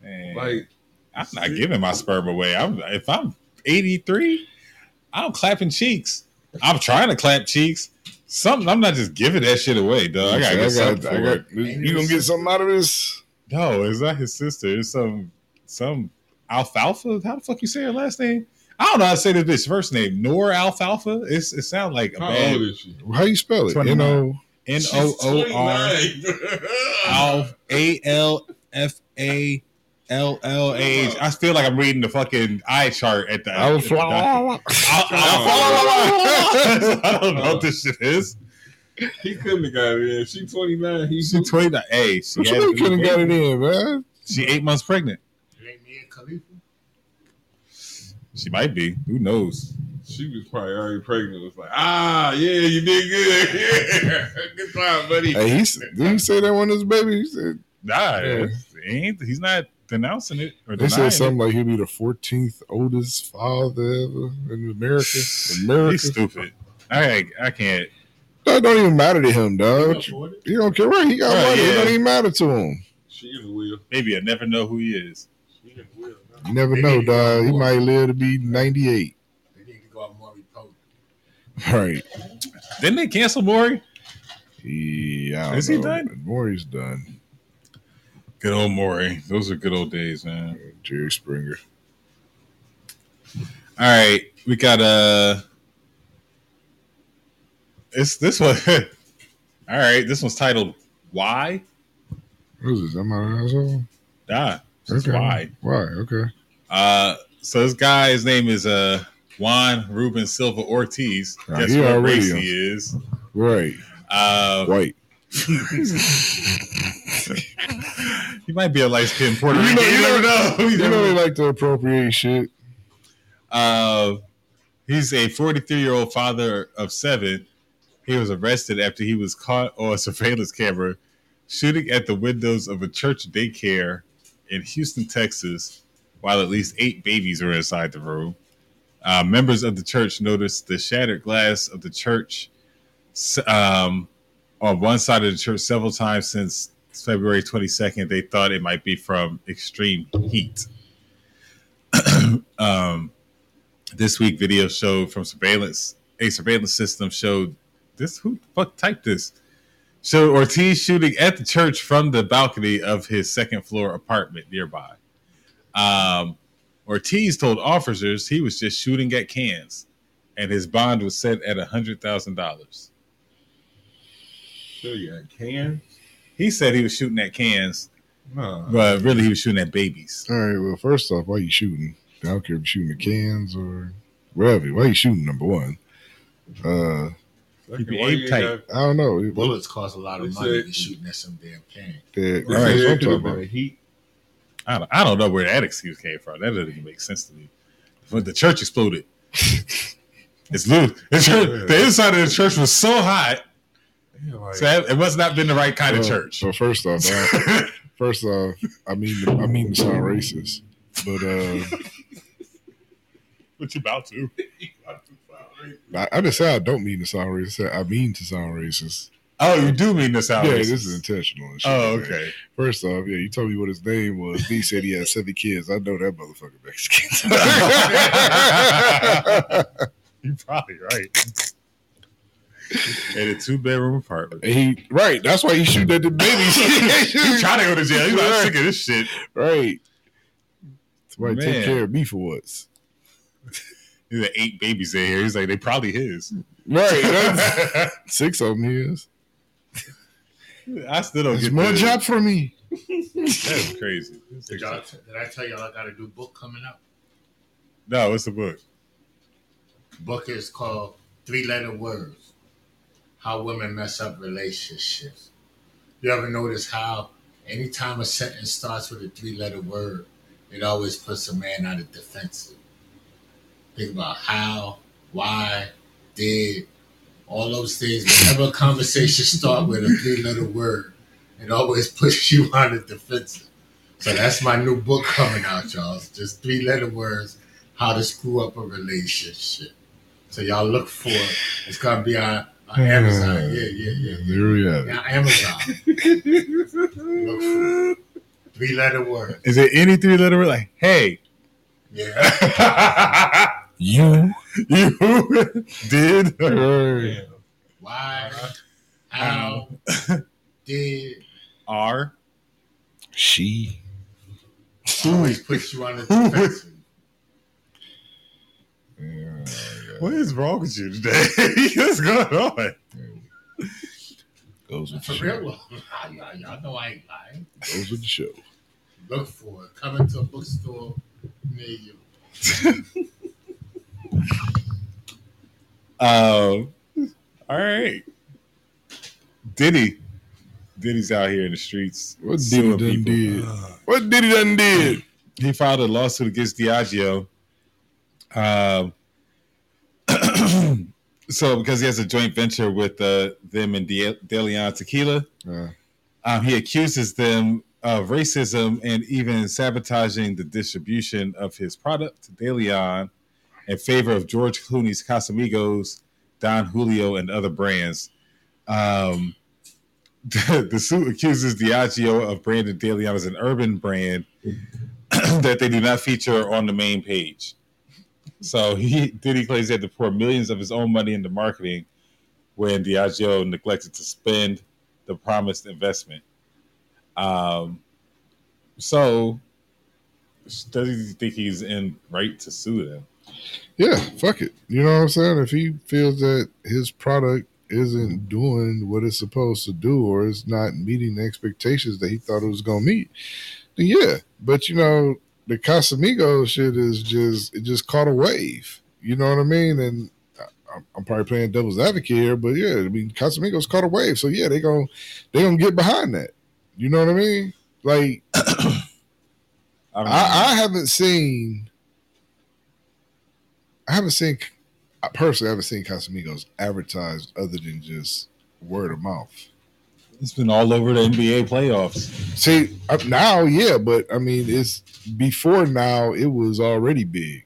Man, Like, I'm not giving my sperm away. I'm if I'm 83, I'm clapping cheeks. I'm trying to clap cheeks. Something. I'm not just giving that shit away, dog. I gotta get something I for got- it. you gonna get something out of this? No, it's not his sister. It's some some alfalfa. How the fuck you say her last name? I don't know how to say this bitch first name. Nor alfalfa. It's it sounds like a how bad old is she? How you spell it? 29. You know, N O O R She's 29. Al A L F A L L A H. I feel like I'm reading the fucking eye chart at the. I was at the doctor. Al- Al- I don't know what this shit is. He couldn't have got it in. She 29. He She 29. Hey, she, What you had mean a couldn't baby. got it in, man? She eight months pregnant. You ain't me and Khalifa. She might be. Who knows? She was probably already pregnant. Was like, ah, yeah, you did good. Yeah. good job, buddy. Hey, he s- did he say that one his baby? He said Nah, Yeah. he ain't. He's not denouncing it or they said something like he'll be the 14th oldest father ever in America. America. He's stupid. I I can't. That don't even matter to him, dog. He. He don't care. Right? He got Right, money. It yeah. don't even matter to him. She is will. Maybe I never know who he is. She is will. You never know, need to go dog. He might live to be ninety eight. They need to go out more. Right. Didn't they cancel Maury? Yeah. I don't Is he done? Maury's done. Good old Maury. Those are good old days, man. Jerry Springer. All right, we got uh It's this one. All right, this one's titled "Why." Who's this? Am I an asshole? Ah, it's Okay. why. Why? Okay. Uh, so this guy, his name is uh Juan Ruben Silva Ortiz. Guess what race is. he is? Right. Uh, White. he might be a light skinned Puerto You Rican. know- You, you never know. You You never know they know. like to appropriate shit. Uh, he's a 43 year old father of seven. He was arrested after he was caught on a surveillance camera shooting at the windows of a church daycare in Houston, Texas, while at least eight babies were inside the room. Uh, members of the church noticed the shattered glass of the church um, on one side of the church several times since February 22nd. They thought it might be from extreme heat. um, this week, video showed from surveillance, a surveillance system showed this. Who the fuck typed this? Showed Ortiz shooting at the church from the balcony of his second floor apartment nearby. Um, Ortiz told officers he was just shooting at cans, and his bond was set at a hundred thousand dollars. So you got cans? He said he was shooting at cans, No. but really he was shooting at babies. All right. Well, first off, why are you shooting? I don't care if you're shooting the cans or wherever. Why are you shooting? Number one. Uh, Second, be why aim tight. ain't got- I don't know. Bullets cost a lot of money to shooting at some damn can. that, They all right, so I'm talking about. heat. I don't, I don't know where that excuse came from. That doesn't even make sense to me. When the church exploded, it's loose. The, church, the inside of the church was so hot, Yeah, like, so that- it must not been the right kind of church. So first off, I, first off, I mean, I mean to sound racist, but uh, what you about to? I, I just said I don't mean to sound racist. I mean to sound racist. Oh, you do mean to sound racist. yeah, racist. this is intentional. and shit Oh, okay. First off, yeah, you told me what his name was. He said he had seven kids. I know that motherfucker Mexican. You're probably right. In a two bedroom apartment. And he right. That's why he shooting at the babies. He's trying to go to jail. He's like, sick of this shit. right. Somebody Man. take care of me for once. He's like eight babies in here. He's like, they probably his. Right. Six of them is. I still don't There's get more the- job for me. That's crazy. Did, y'all, did I tell y'all I got a new book coming out? No, what's the book? book is called Three Letter Words How Women Mess Up Relationships. You ever notice how anytime a sentence starts with a three letter word, it always puts a man out of defensive? Think about how, why, did, all those things. Whenever a conversation starts with a three letter word, it always puts you on the defensive. So that's my new book coming out, y'all. It's just three letter words, how to screw up a relationship. So y'all look for it. It's gonna be on, on Amazon. Yeah, yeah, yeah. yeah. There we it. Yeah, Amazon. Look for it. Three letter word. Is it any three letter word? Like, hey, Yeah. You. you did. Right. Why? How? Did? Are She. Always puts you on the defensive. Yeah, what is wrong with you today? What's going on? Goes with the For show. real, y'all, y'all know I ain't lying. Goes with the show. Look for it. Come into a bookstore near you. Um, all right. Diddy. Diddy's out here in the streets. What Diddy done people. did? What Diddy done did? He filed a lawsuit against Diageo. Um, so because he has a joint venture with uh, them and De- DeLeon Tequila, Uh, um, he accuses them of racism and even sabotaging the distribution of his product, DeLeon, in favor of George Clooney's Casamigos, Don Julio, and other brands. Um, the, the suit accuses Diageo of branding DeLeon as an urban brand that they do not feature on the main page. So he Diddy claims he had to pour millions of his own money into marketing when Diageo neglected to spend the promised investment. Um, so does he think he's in right to sue them? Yeah, fuck it. You know what I'm saying? If he feels that his product isn't doing what it's supposed to do or it's not meeting the expectations that he thought it was gonna meet, then yeah. But you know, the Casamigos shit is just it just caught a wave. You know what I mean? And I'm probably playing devil's advocate here, but yeah, I mean Casamigos caught a wave, so yeah, they gonna they gonna get behind that. You know what I mean? Like I, I, I haven't seen. I haven't seen. I personally haven't seen Casamigos advertised other than just word of mouth. it's been all over the NBA playoffs. See now, yeah, but I mean, it's before now. It was already big.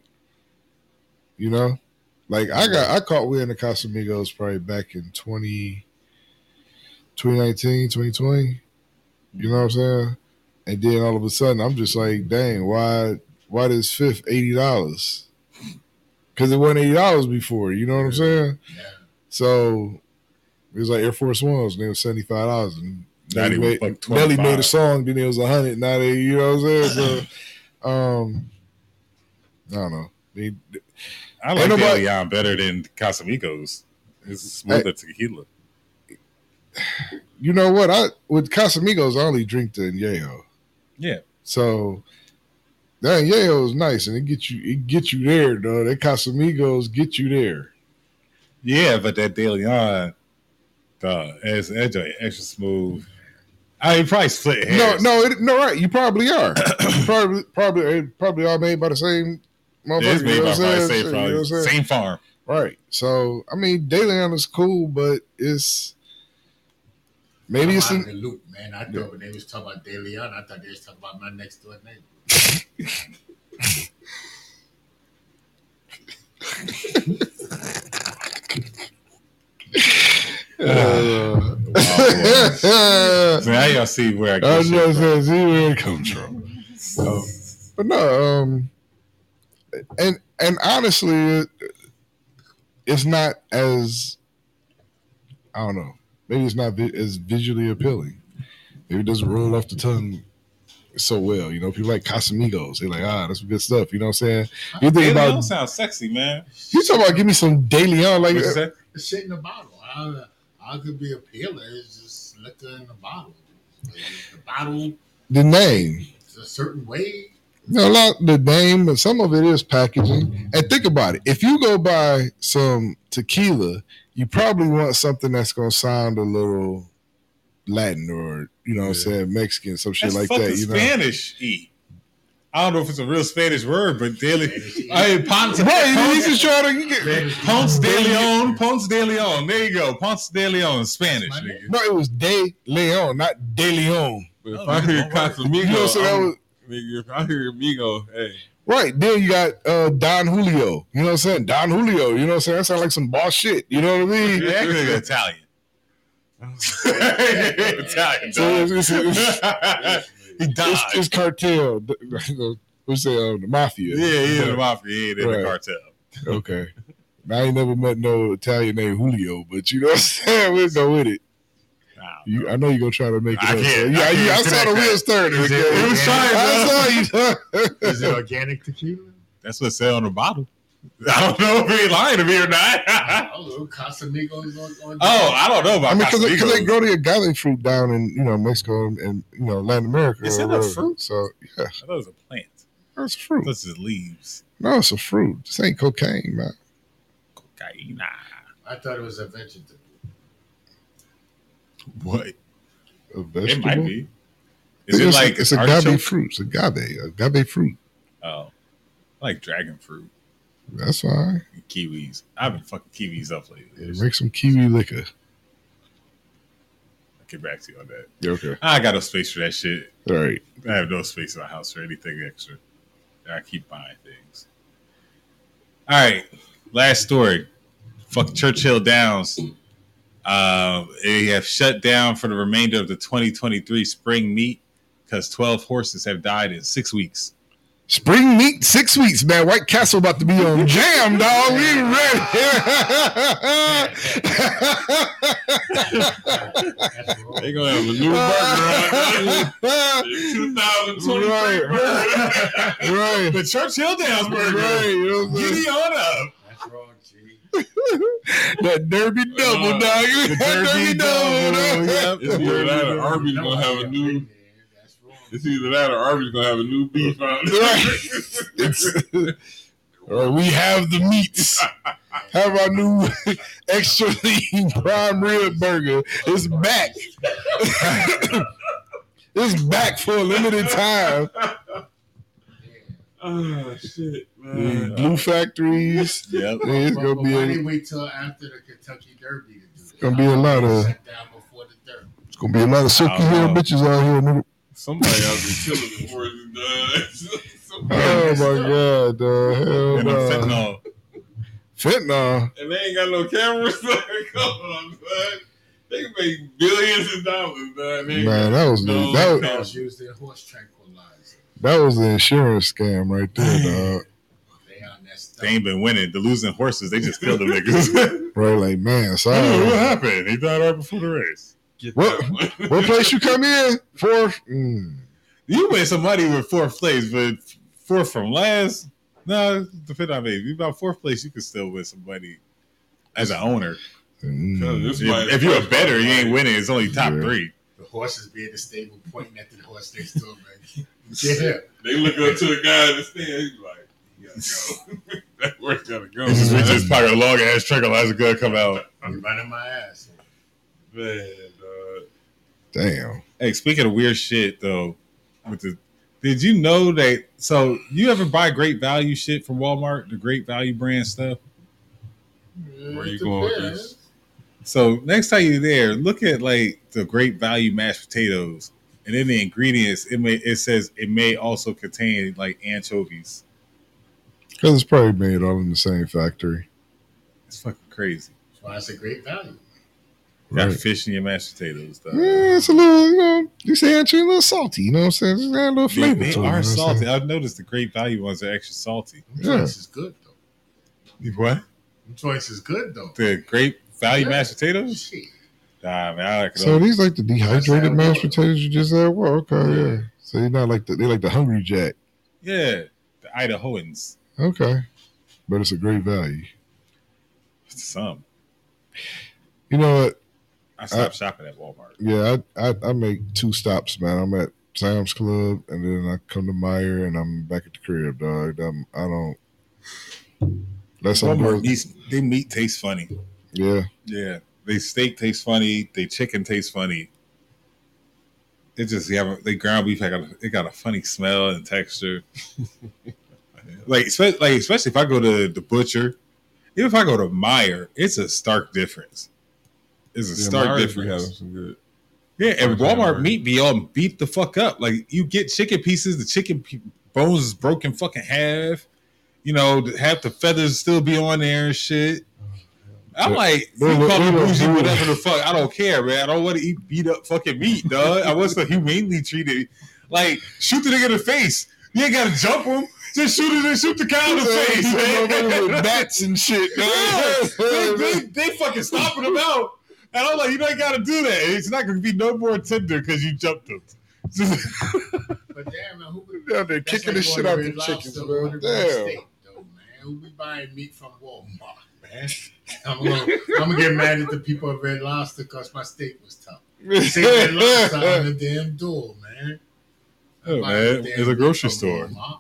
You know, like I got I caught wind of Casamigos probably back in 20, 2019, 2020. You know what I'm saying? And then all of a sudden, I'm just like, dang, why why this fifth eighty dollars? Because it wasn't eighty dollars before. You know what I'm saying? Yeah. So it was like Air Force Ones, and they were seventy five dollars. And Nelly made, Nelly made a song, then it was a hundred. Now they, you know what I'm saying? So, um, I don't know. They, I like nobody- DeLeon better than Casamigos. It's smoother tequila. you know what? I with Casamigos, I only drink the Añejo. Yeah. So that Yale is nice, and it gets you, it gets you there, though. That Casamigos get you there. Yeah, but that DeLeon, dog, it's it's extra smooth. I mean, probably split No, hairs. no, it, no, right? You probably are. You probably, probably, probably all made by the same. Yeah, it's made you know by what I'm probably saying? same, You know probably what I'm saying? same farm. Right. So I mean, DeLeon is cool, but it's maybe I'm it's out in, the loop, man. I thought when they was talking about De Leon, I thought they was talking about my next door neighbor. Uh, So now y'all see where I I get just from. see where it comes from. So, but no, um, and and honestly, it, it's not as I don't know. Maybe it's not vi- as visually appealing. Maybe it doesn't roll off the tongue so well. You know, people like Casamigos. They're like, ah, that's good stuff. You know what I'm saying? You think DeLeon about sounds sexy, man. you talking about give me some De Leon like What you say? Shit in the bottle. I, I could be a peeler. It's just liquor in the bottle. The bottle the name. is a certain way. You know, a lot the name, but some of it is packaging. And think about it. If you go buy some tequila, you probably want something that's gonna sound a little Latin or you know what I'm saying, Mexican, some shit That's like that. You know. Spanish eat. I don't know if it's a real Spanish word, but Daily. Spanish eat. I mean, Ponce, Right, he's Ponce, just trying to get Spanish Ponce de. Leon. Ponce de Leon. There you go. Ponce de Leon. Spanish. Nigga. No, it was De Leon, not De Leon. But if Oh, I hear don't. Casamigos, You know, so that was nigga, if I hear Amigo, hey, right. Then you got uh Don Julio. You know what I'm saying? Don Julio, you know what I'm saying? That sounds like some boss shit. You know what I mean? You're actually Italian. Italian. So it's, it's, it's, he died. it's, it's cartel. We say uh, the mafia. yeah, yeah, in the mafia. He ain't in Right. the cartel. Okay. I ain't never met no Italian named Julio, but you know what I'm saying? We'll go with it. Nah, You, I know you're gonna try to make it I up. can't- so, I yeah, can't I saw the connect wheels turning. It- it was trying, I saw you. Is it organic tequila? That's what said on the bottle. I don't know if he lying to me or not. I don't Oh, Casamigos on, on oh, I don't know about I mean, because they, 'cause they grow the agave fruit down in you know Mexico and, and you know Latin America. Is or it a fruit? So yeah, oh, I thought it was a plant. it's a fruit. This is leaves. No, it's a fruit. This ain't cocaine, man. Cocaine. I thought it was a vegetable. What? A vegetable? It vegetable. might be. Is it's it like it's an agave fruit? It's agave, agave fruit. Oh, I like dragon fruit. That's fine. Kiwis. I've been fucking kiwis up lately. Make some kiwi liquor. I'll get back to you on that. Okay. I got no space for that shit. All right. I have no space in my house for anything extra. I keep buying things. All right, last story. Fuck Churchill Downs. Uh, they have shut down for the remainder of the 2023 spring meet because 12 horses have died in six weeks. Spring meet six weeks, man. White Castle about to be on jam, dog. We That's wrong. They gonna have a new burger ready. 2023 Right. burger. right. The Churchill Downs burger. Right. You know what I'm saying? Giddy on up. That's wrong, G. That Derby double, Uh, dog. The That Derby double, dog. yep. It's either that or Arby's gonna have a new. That's wrong. It's either that or Arby's gonna have a new beef out. It's- or we have the meats. Have our new extra lean prime rib burger. It's back. it's back for a limited time. oh shit, man. Blue factories. Yep. Yeah, it's But- gonna but be why a, they wait till after the Kentucky Derby to do it? gonna be a lot of- down before the Derby. it's gonna be a lot of silky I hair bitches out here. nigga. Somebody out there killing before it's done. Somebody- Oh my god, dog. Hell And the no. fentanyl. Fentanyl. and they ain't got no cameras. Come on, son. They make billions of dollars, man. They ain't Man, got that was no the, that, was- Girls use their horse tranquilizer. that was the insurance scam right there, dog. They on that stuff. They ain't been winning. The losing horses, they just killed the niggas. Right, like man, what happened? He died right before the race. Get What- that one. what place you come in? Fourth. Mm. You win some money with fourth place, but fourth from last, no, depending on maybe about fourth place, you can still win some money as an owner. Mm. If, if you're a better, you ain't winning. It's only top Yeah. three. The horses be in the stable pointing at the horse next to him. Yeah. They look up to the guy in the stand. He's like, "You gotta go. that horse gotta go." It's just, we just pocket a long ass tranquilizer gun come out. I'm running my ass. Man, dog. Damn. Hey, speaking of weird shit though, with the did you know that so you ever buy great value shit from Walmart, the great value brand stuff? Mm, Where you going with this? So next time you're there, look at like the great value mashed potatoes, and in the ingredients, it may it says it may also contain like anchovies. Because it's probably made all in the same factory. It's fucking crazy. That's why it's a great value. Got Right. fish in your mashed potatoes, though. Yeah, it's a little, you know, you say actually a little salty, you know what I'm saying? Just add a little They, flavor they to it. you know are what I'm salty. I've noticed the great value ones are extra salty. Yeah. Choice is good though. What? Them Choice is good though. The great value Yeah. mashed potatoes? Shit. Nah, man, I like. So all. these like the dehydrated mashed how potatoes you just said? Well, okay, yeah. So you're not like the, they like the Hungry Jack. yeah, the Idahoans. Okay. But it's a great value. Some. You know what? I stopped shopping at Walmart. Yeah, I, I I make two stops, man. I'm at Sam's Club and then I come to Meijer and I'm back at the crib, dog. I'm, I don't. Unless I'm Walmart meats, they meat tastes funny. yeah. Yeah, they steak tastes funny. They chicken tastes funny. It just yeah, they ground beef. I got a, it got a funny smell and texture. like like especially if I go to the butcher, even if I go to Meijer, it's a stark difference. It's a Yeah, stark difference. some good. Yeah, and Walmart meat be all beat the fuck up. Like you get chicken pieces, the chicken pe- bones is broken fucking half. You know, half the feathers still be on there and shit. I'm like, you call me bougie, whatever the fuck. I don't care, man. I don't want to eat beat up fucking meat, dog. I want to humanely treated. Like, shoot the nigga in the face. You ain't gotta jump him. Just shoot it and shoot the cow in the face, with man. bats and shit. Yeah, they, dog. they, they fucking stomping him out. And I'm like, you don't gotta do that. It's not gonna be no more tender because you jumped him. But damn, man, who be, Down there that's kicking like the shit out of the Red chickens, Lobster man. ordering Damn. steak, though, man. Who be buying meat from Walmart, man? I'm gonna, I'm gonna get mad at the people at Red Lobster because my steak was tough. See Red Lobster on the damn door, man. Oh, man, it's a grocery store. Walmart.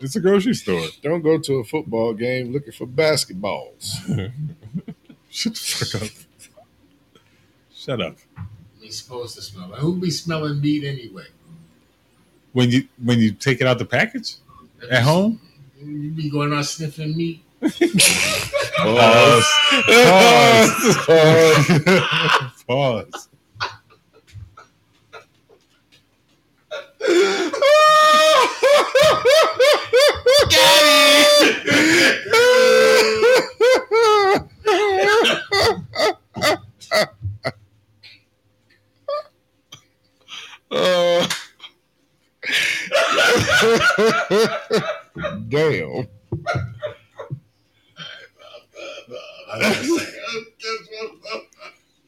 It's a grocery store. Don't go to a football game looking for basketballs. Shut the fuck up. Shut up. We supposed to smell. Like, who be smelling meat anyway? When you when you take it out the package at home. You be going out sniffing meat. Pause. Pause. Pause. Damn. I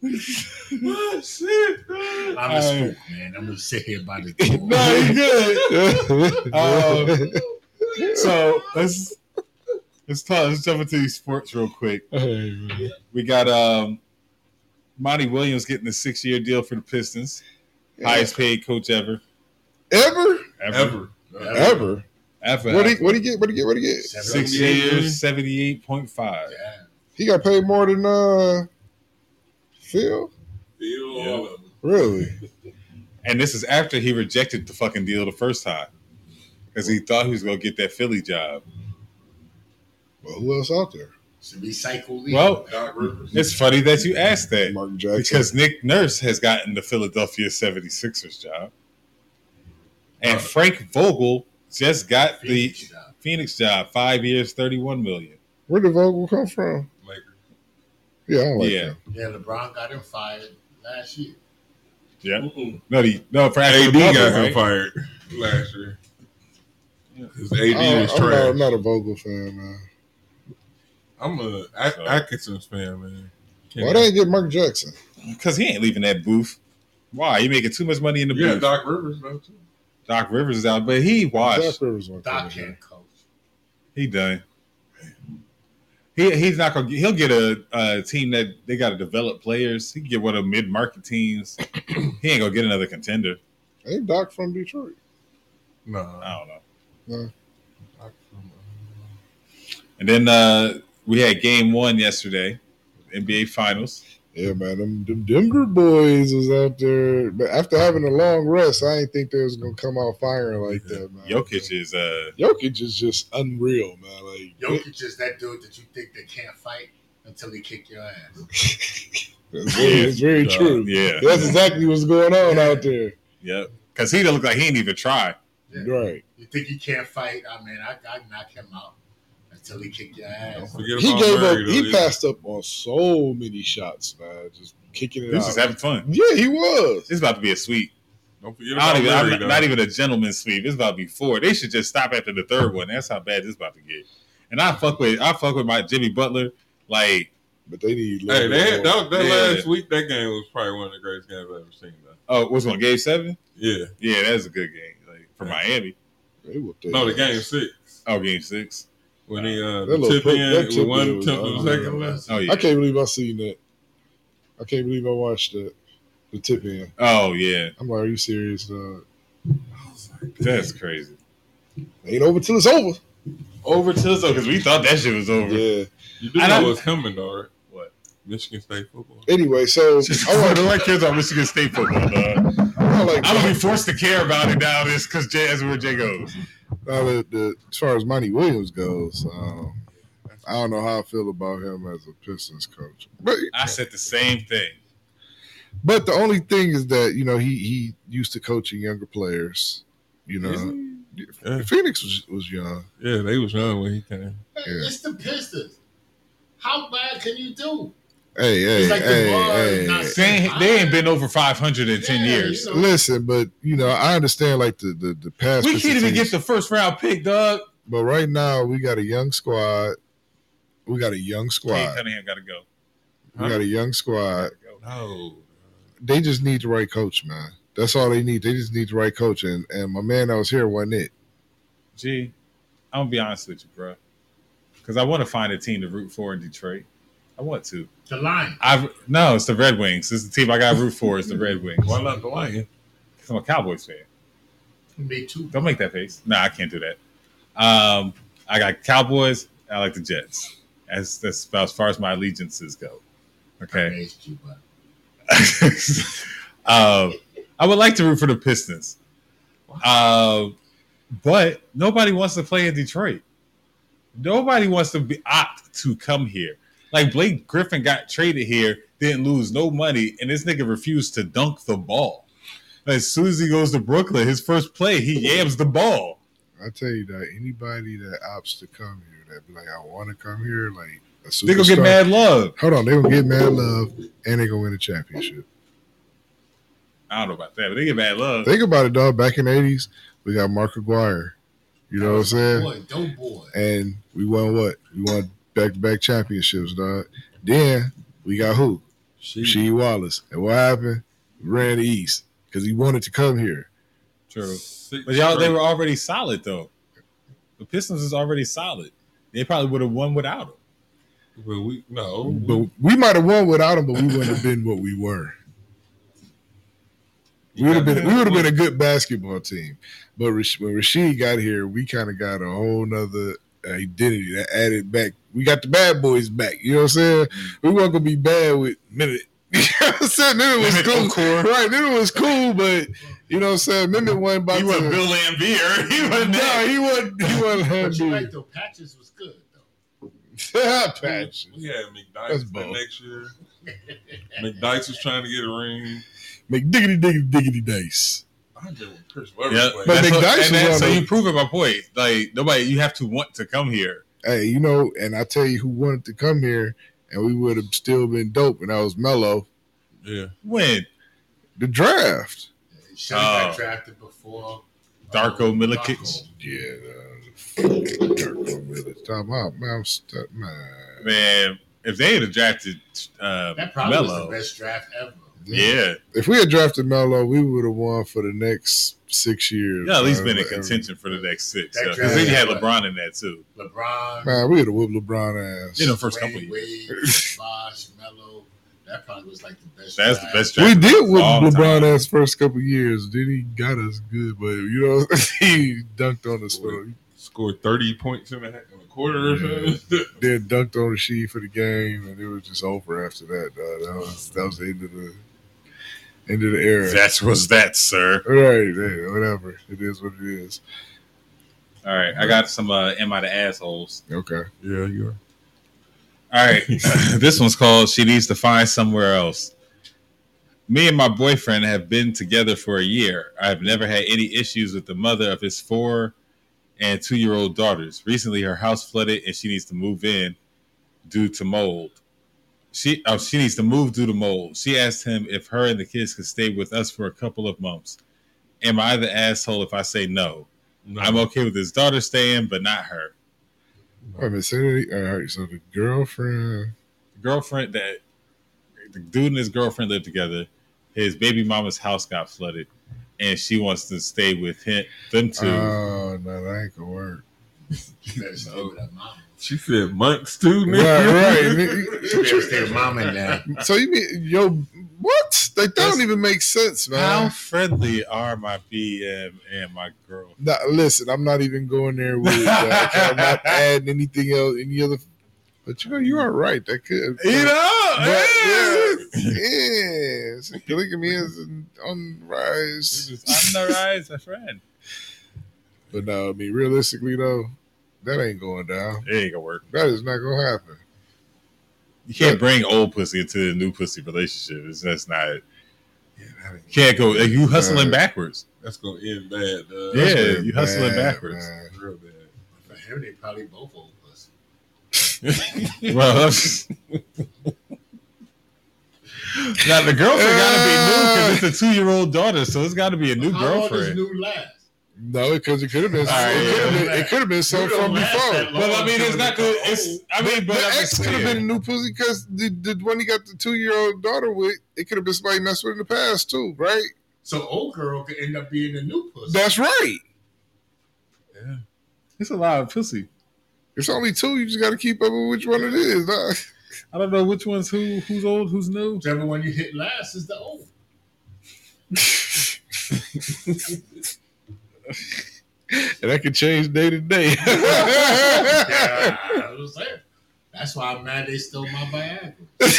gonna say, oh, shit. I'm a spook, man. I'm gonna sit here by the door. No, you good. Um, so let's let's talk. Let's jump into these sports real quick. Hey. We got um, Monty Williams getting a six-year deal for the Pistons, highest paid coach ever. Ever? Ever. Ever? Ever. What he what he get? What he get? What he get? Six 78 years, seventy-eight point five. Yeah. He got paid more than uh Phil? Feel Yeah. all of it. Really? And this is after he rejected the fucking deal the first time because he thought he was gonna get that Philly job. Well, who else out there? Should be league. Well, Doc Rivers. it's funny that you asked that Mark Jackson. because Nick Nurse has gotten the Philadelphia 76ers job, and Uh, Frank Vogel just got the Phoenix job. Phoenix job, five years, thirty-one million. Where did Vogel come from? Lakers. Yeah, I don't like Yeah. him. Yeah, LeBron got him fired last year. Yeah, Mm-mm. no, the, no, for AD actual got Butler, him right? fired last year. Yeah. His AD I is don't- I'm, not, trash. I'm not a Vogel fan, man. I'm a At- So- Atkinson's fan, man. Can't- Why they ain't get Mark Jackson? because he ain't leaving that booth. Why? He making too much money in the yeah, booth. Doc Rivers though too. Doc Rivers is out, but he washed. Doc Rivers won't come Doc can't coach. He done. He he's not gonna. Get, he'll get a, a team that they got to develop players. He can get one of mid market teams. he ain't gonna get another contender. Ain't Doc from Detroit? No, I don't know. No. Doc from, uh, And then uh, we had game one yesterday, NBA Finals. Yeah, man. Them, them Denver boys was out there. But after having a long rest, I didn't think they was gonna come out firing like that, man. Jokic is uh, Jokic is just unreal, man. Like Jokic is that dude that you think that can't fight until he kick your ass. it's very, it's very Yeah. true. yeah, That's exactly what's going on out there. yep. Because he didn't look like he ain't even try. Yeah. Right. You think he can't fight? I mean, I I knock him out until he kick your don't ass. forget He about gave up. Though, He either. passed up on so many shots, man. Just kicking it He was out. just having fun. yeah, he was. It's about to be a sweep. Don't forget about don't even, Murray, I'm not even a gentleman's sweep. It's about to be four. They should just stop after the third one. That's how bad this about to get. And I fuck with I fuck with my Jimmy Butler. Like, But they need. Hey, they had, that, that Yeah. last week, that game was probably one of the greatest games I've ever seen. Though. oh, what's one? Game seven? Yeah, Yeah, that's a good game. Like for Yeah. Miami. They whooped no, the ass. game six Oh, game six. When he uh, That the little tip put- in that with tip one in was tenth of a second left. Oh yeah. I can't believe I seen that. I can't believe I watched that. the tip in. Oh yeah. I'm like, are you serious? Uh, like, That's crazy. ain't over till it's over. Over till it's over because we thought that shit was over. Yeah. You do And know I- what's coming, though, right? What? Michigan State football. Anyway, so I I want want like kids on Michigan State football, dog. I like I'm gonna be forced to care about it now. This because Jay, that's where Jay goes. Now the, the as far as Monty Williams goes. Um, I don't know how I feel about him as a Pistons coach, but I said the same thing. but the only thing is that you know he he used to coaching younger players. You know, Yeah. Phoenix was was young. Yeah, they was young when he came. Hey, Yeah. It's the Pistons. How bad can you do? Hey, hey, It's like the hey, bar hey. They ain't, they ain't been over 500 in 10 Yeah, years. you know. Listen, but you know, I understand like the the, the past. We can't even get the first round pick, dog. But right now, we got a young squad. We got a young Cade squad. Cunningham got to go. We got a young squad. No. They just need the right coach, man. That's all they need. They just need the right coach. And and my man that was here wasn't it. Gee, I'm gonna be honest with you, bro. Because I want to find a team to root for in Detroit. I want to. The line. I've no, it's the Red Wings. This is the team I got root for. Is the Red Wings. Why not the Lions? 'Cause I'm a Cowboys fan. Me too. Don't make that face. No, I can't do that. Um, I got Cowboys. I like the Jets. As that's about as far as my allegiances go. Okay. Amazed you, um, I would like to root for the Pistons, um, but nobody wants to play in Detroit. Nobody wants to be opt to come here. Like Blake Griffin got traded here, didn't lose no money, and this nigga refused to dunk the ball. As soon as he goes to Brooklyn, his first play, he yams the ball. I tell you that anybody that opts to come here, that be like, I want to come here, like a They gonna get mad love. Hold on, they gonna get mad love and they gonna win a championship. I don't know about that, but they get bad love. Think about it, dog. Back in the eighties, we got Mark Aguirre. You know what I'm saying? Boy, dope boy. And we won what? We won back to back championships, dog. Then we got who? She, Rasheed Wallace. And what happened? Ran the East because he wanted to come here. True. six But y'all, they were already solid though. The Pistons is already solid. They probably would have won without him. Well, we no, But we might have won without him, but we wouldn't have been what we were. We would have been we would have been a good basketball team. But when Rasheed got here, we kind of got a whole nother identity that added back. We got the bad boys back. You know what I'm saying? We weren't gonna be bad with Minute. You know what I'm saying? Minute was cool. Okur. Right, Minute was cool, but you know what I'm saying? Minute wasn't about He wasn't to Bill Laimbeer. He wasn't No, that. he wasn't he wasn't But you happy. right though, Patches was good though. Patch. We had McDyess That's the next year. McDyess was trying to get a ring. McDiggity diggity diggity dice. I did with Chris Webber Yeah. But that's what- and was that- so of- you proving my point. Like nobody, you have to want to come here. Hey, you know, and I tell you who wanted to come here and we would have still been dope, and I was mellow. yeah. When The draft. Should have Oh. got drafted before. Darko um, Milicic. Yeah, uh, Darko Milicic. Time out, man. I'm stu- man. man, if they had drafted uh, That probably was the best draft ever. yeah, If we had drafted Melo, we would have won for the next six years. yeah, at least man. been in contention for the next six. That Because draft- then you had. LeBron in that too. LeBron, Man, we would have whooped LeBron ass. You know, first Wade, couple of years. Bosh, Melo. That probably was like the best. That's the draft. best we did whoop LeBron time. ass first couple of years. Then he got us good, but you know he dunked on us for Scored 30 points in a, in a quarter Yeah. then dunked on Rasheed for the game, and it was just over after that. Dog. That was that was the end of the end of the era. That was that, sir. All right, hey, whatever. It is what it is. All right, I got some uh, "Am I the assholes?" Okay. yeah, you are. All right, this one's called "She Needs to Find Somewhere Else." Me and my boyfriend have been together for a year. I have never had any issues with the mother of his four and two year old daughters. Recently, her house flooded and she needs to move in due to mold. She oh, she needs to move due to mold. She asked him if her and the kids could stay with us for a couple of months. Am I the asshole if I say no? No, I'm okay with his daughter staying, but not her. Wait a minute. Say that. All right. So the girlfriend. The girlfriend that the dude and his girlfriend live together. His baby mama's house got flooded, and she wants to stay with him, them two. Oh no, that ain't gonna work. You better stay with that mom. She said months too, Right, nigga. right. You better stay with mom and dad. so you mean yo? What? Like, that That's- don't even make sense, man. How friendly are my BM and my girl? Nah, listen, I'm not even going there with it. I'm not adding anything else, any other. But you know, you are right. That could. You know, But, yeah. yeah, yes. Polygamy is on the rise. On the rise, my friend. But no, I mean, realistically though, that ain't going down. It ain't gonna work. That is not gonna happen. You can't bring old pussy into a new pussy relationship. It's that's not. Yeah, that You can't go. Like, you hustling Right. backwards. That's gonna end bad. dog. Yeah, you hustling bad, backwards. man. real bad. For him, they probably both old pussy. well, now the girlfriend got to be new because it's a two-year-old daughter, so it's got to be a new How long does girlfriend. new last? No, because it could have been. All right, it could have yeah. been, it could have been You some from before. that long. Well, I mean, it's not the. It's. I mean, but the I'm ex could have been a new pussy because the, the one he got the two year old daughter with, it could have been somebody messed with in the past too, right? So old girl could end up being a new pussy. That's right. Yeah. It's a lot of pussy. It's only two. You just got to keep up with which one it is. dog. I don't know which one's who. Who's old? Who's new? Whichever one you hit last is the old. and that could change day to day. yeah, I was there. That's why I'm mad they stole my Viagra.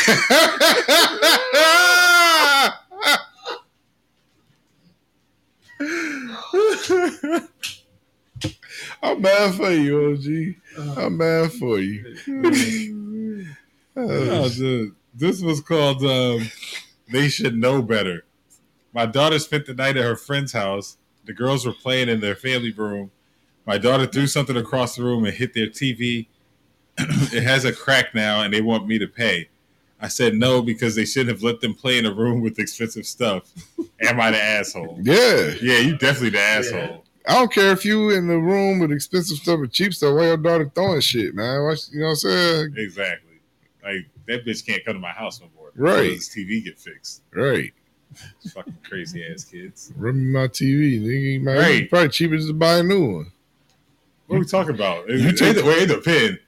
I'm mad for you, OG. I'm mad for you. Oh, dude. This was called um, They Should Know Better. My daughter spent the night at her friend's house. The girls were playing in their family room. My daughter threw something across the room and hit their TV. it has a crack now, and they want me to pay. I said no because they shouldn't have let them play in a room with expensive stuff. Am I the asshole? Yeah. Yeah, you definitely the asshole. I don't care if you in the room with expensive stuff or cheap stuff. Why your daughter throwing shit, man? Watch, you know what I'm saying? Exactly. Like that bitch can't come to my house no more. Right. His TV get fixed. Right. Fucking crazy ass kids. Run my TV, nigga. Man, Right. it's probably cheaper just to buy a new one. What are we talking about? It, You take- it, well, it depends.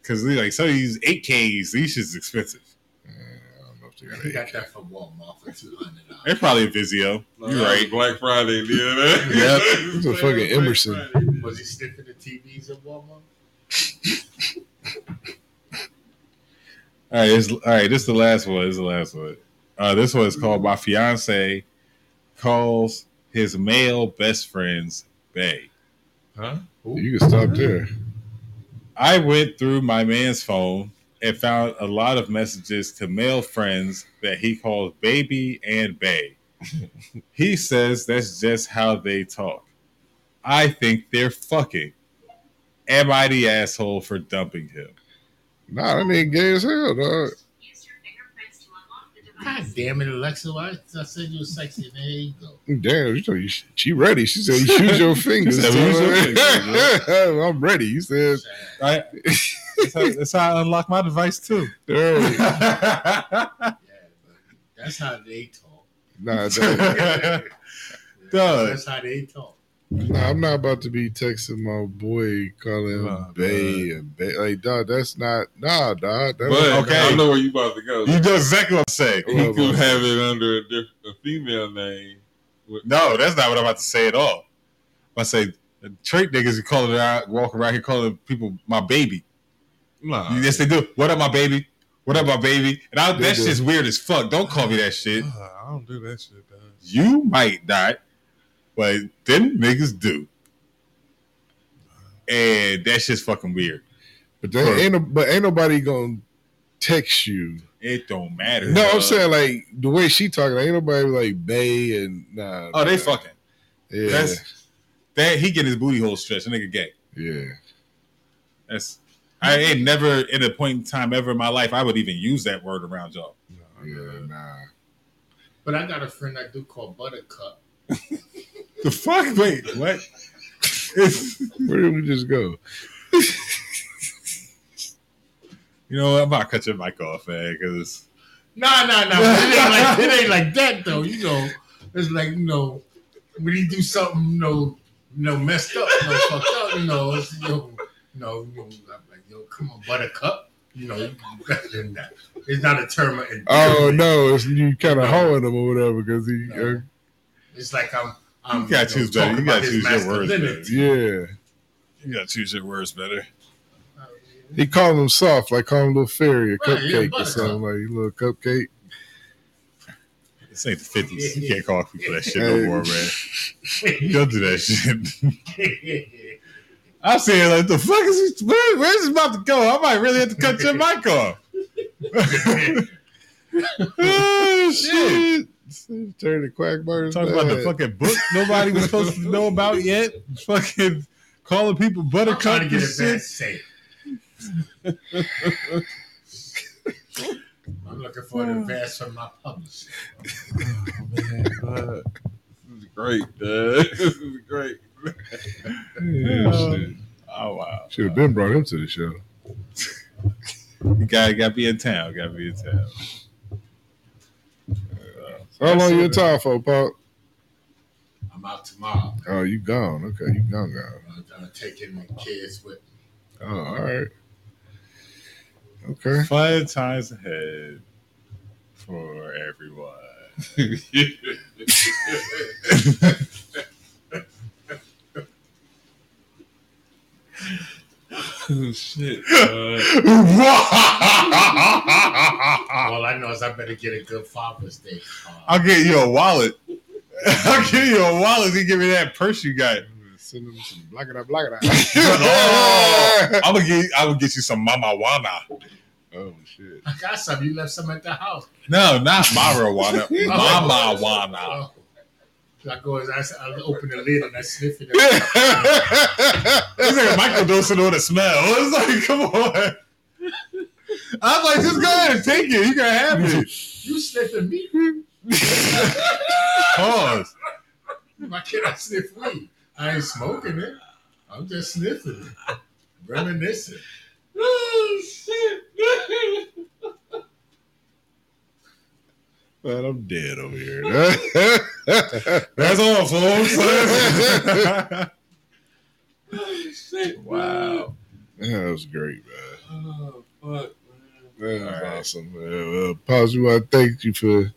Because like some of these 8Ks, these shit's expensive. I don't know if they got got that from Walmart for two hundred dollars. They're probably a Vizio. You're right. Black Friday, yeah. Yep. It's a fucking Emerson. Was he sniffing the TVs at Walmart? all right, all right. This is the last one. This is the last one. Uh, this one is called "My Fiance Calls His Male Best Friends Bay." Huh? You can stop there. I went through my man's phone and found a lot of messages to male friends that he calls baby and bay. he says that's just how they talk. I think they're fucking. Am I the asshole for dumping him? Nah, that nigga gay as hell, dog. Use your fingerprints to unlock the God damn it, Alexa! I, I said you were sexy, and there you go. Damn, you know, you, she ready. She said, use your fingers." said, "Use your fingers, I'm ready. You said, I, that's, how, that's how I unlock my device too. "Hey." Yeah, that's how they talk. Nah, dog. Dog. That's how they talk. Nah, I'm not about to be texting my boy, calling him Nah, Bay and Bay. Like, dog, that's not. Nah, dog. That But Okay. I know where you about to go. You know exactly what I'm saying. He could have it under a, diff- a female name. No, that's not what I'm about to say at all. I say trait niggas who calling out, walking around here calling people my baby. Nah. Yes, they do. What up, my baby? What up, my baby? And I, They that do. shit's weird as fuck. Don't call me that shit. Nah, I don't do that shit, dog. You might not, but them niggas do. And that's just fucking weird. But there ain't no, but ain't nobody gonna text you. It don't matter. No, I'm saying like the way she talking. Ain't nobody like Bay and nah. Oh, they nah. fucking. Yeah, That's that he getting his booty hole stretched. A nigga gay. yeah. That's I ain't never in a point in time ever in my life I would even use that word around y'all. Yeah, nah. But I got a friend I do call Buttercup. The fuck? Wait, what? Where did we just go? you know what? I'm about to cut your mic off, man, because Nah, nah, nah. It ain't like it ain't like that though. You know, it's like you know when you do something, you know, you know, messed up, you know, fucked up. You know, it's, you know, you know, you know, I'm like yo, come on, Buttercup. You know, better than that. It's not a term of oh, endearment. Oh no, it's you kind of hoeing him or whatever because he. No. Uh, It's like I'm. I'm You gotta choose better. You gotta about choose your words masculinity. yeah, you gotta choose your words better. Oh, he called him soft, like calling him a little fairy, a Right, yeah, cupcake or something, like a little cupcake. This ain't the fifties. You can't call people that shit no more, man. Don't do that shit. I'm saying like the fuck is he, where, where's this about to go? I might really have to cut your mic off. oh shit! Turn the quackbirds. Talking about the fucking book nobody was supposed to know about yet. Fucking calling people I'm buttercup trying to and get it back shit. safe. I'm looking for an advance from my publisher. Oh Uh, this is great, dog. This is great. Yeah, shit. Oh wow. Should have been brought him to the show. You gotta gotta be in town. Gotta be in town. So how long you in town for, Pop? I'm out tomorrow. Oh, you gone? Okay, you gone, gone. I'm gonna take in the kids with me. Oh, all right. Okay. Fun times ahead for everyone. oh, shit. Uh, All I know is I better get a good Father's Day. Uh, I'll get you a wallet. I'll give you a wallet. You give me that purse you got. Send him some black it up, black it oh, up. I'm gonna get. I will get you some mama wana. oh shit. I got some. You left some at the house. No, not marijuana. mama wana. Oh. I go, I, I open the lid and I sniff it. It's like a microdosing on the smell. It's like, come on. I was like, just go ahead and take it. You can have it. You sniffing me? Pause. Why can't I sniff weed? I ain't smoking it. I'm just sniffing it. Reminiscing. Oh shit! Man, I'm dead over here. That's all, folks. oh shit! wow. that was great, man. Oh fuck, That was All right. awesome, man. Well, Pops, we want to thank you for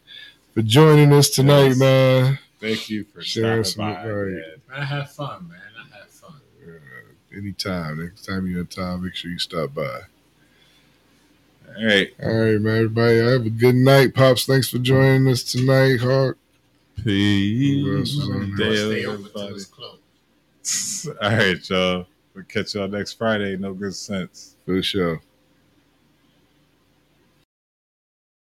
for joining us tonight, Yes. man. Thank you for Sharing some- by. right. man. Man, I have fun, man. I have fun. Uh, anytime, next time you're in town, make sure you stop by. All right. All right, man. Everybody, have a good night. Pops, thanks for joining us tonight, Hawk. Peace. was on there? Day, Stay open till everybody. All right, y'all. We'll catch y'all next Friday. No good sense. For sure.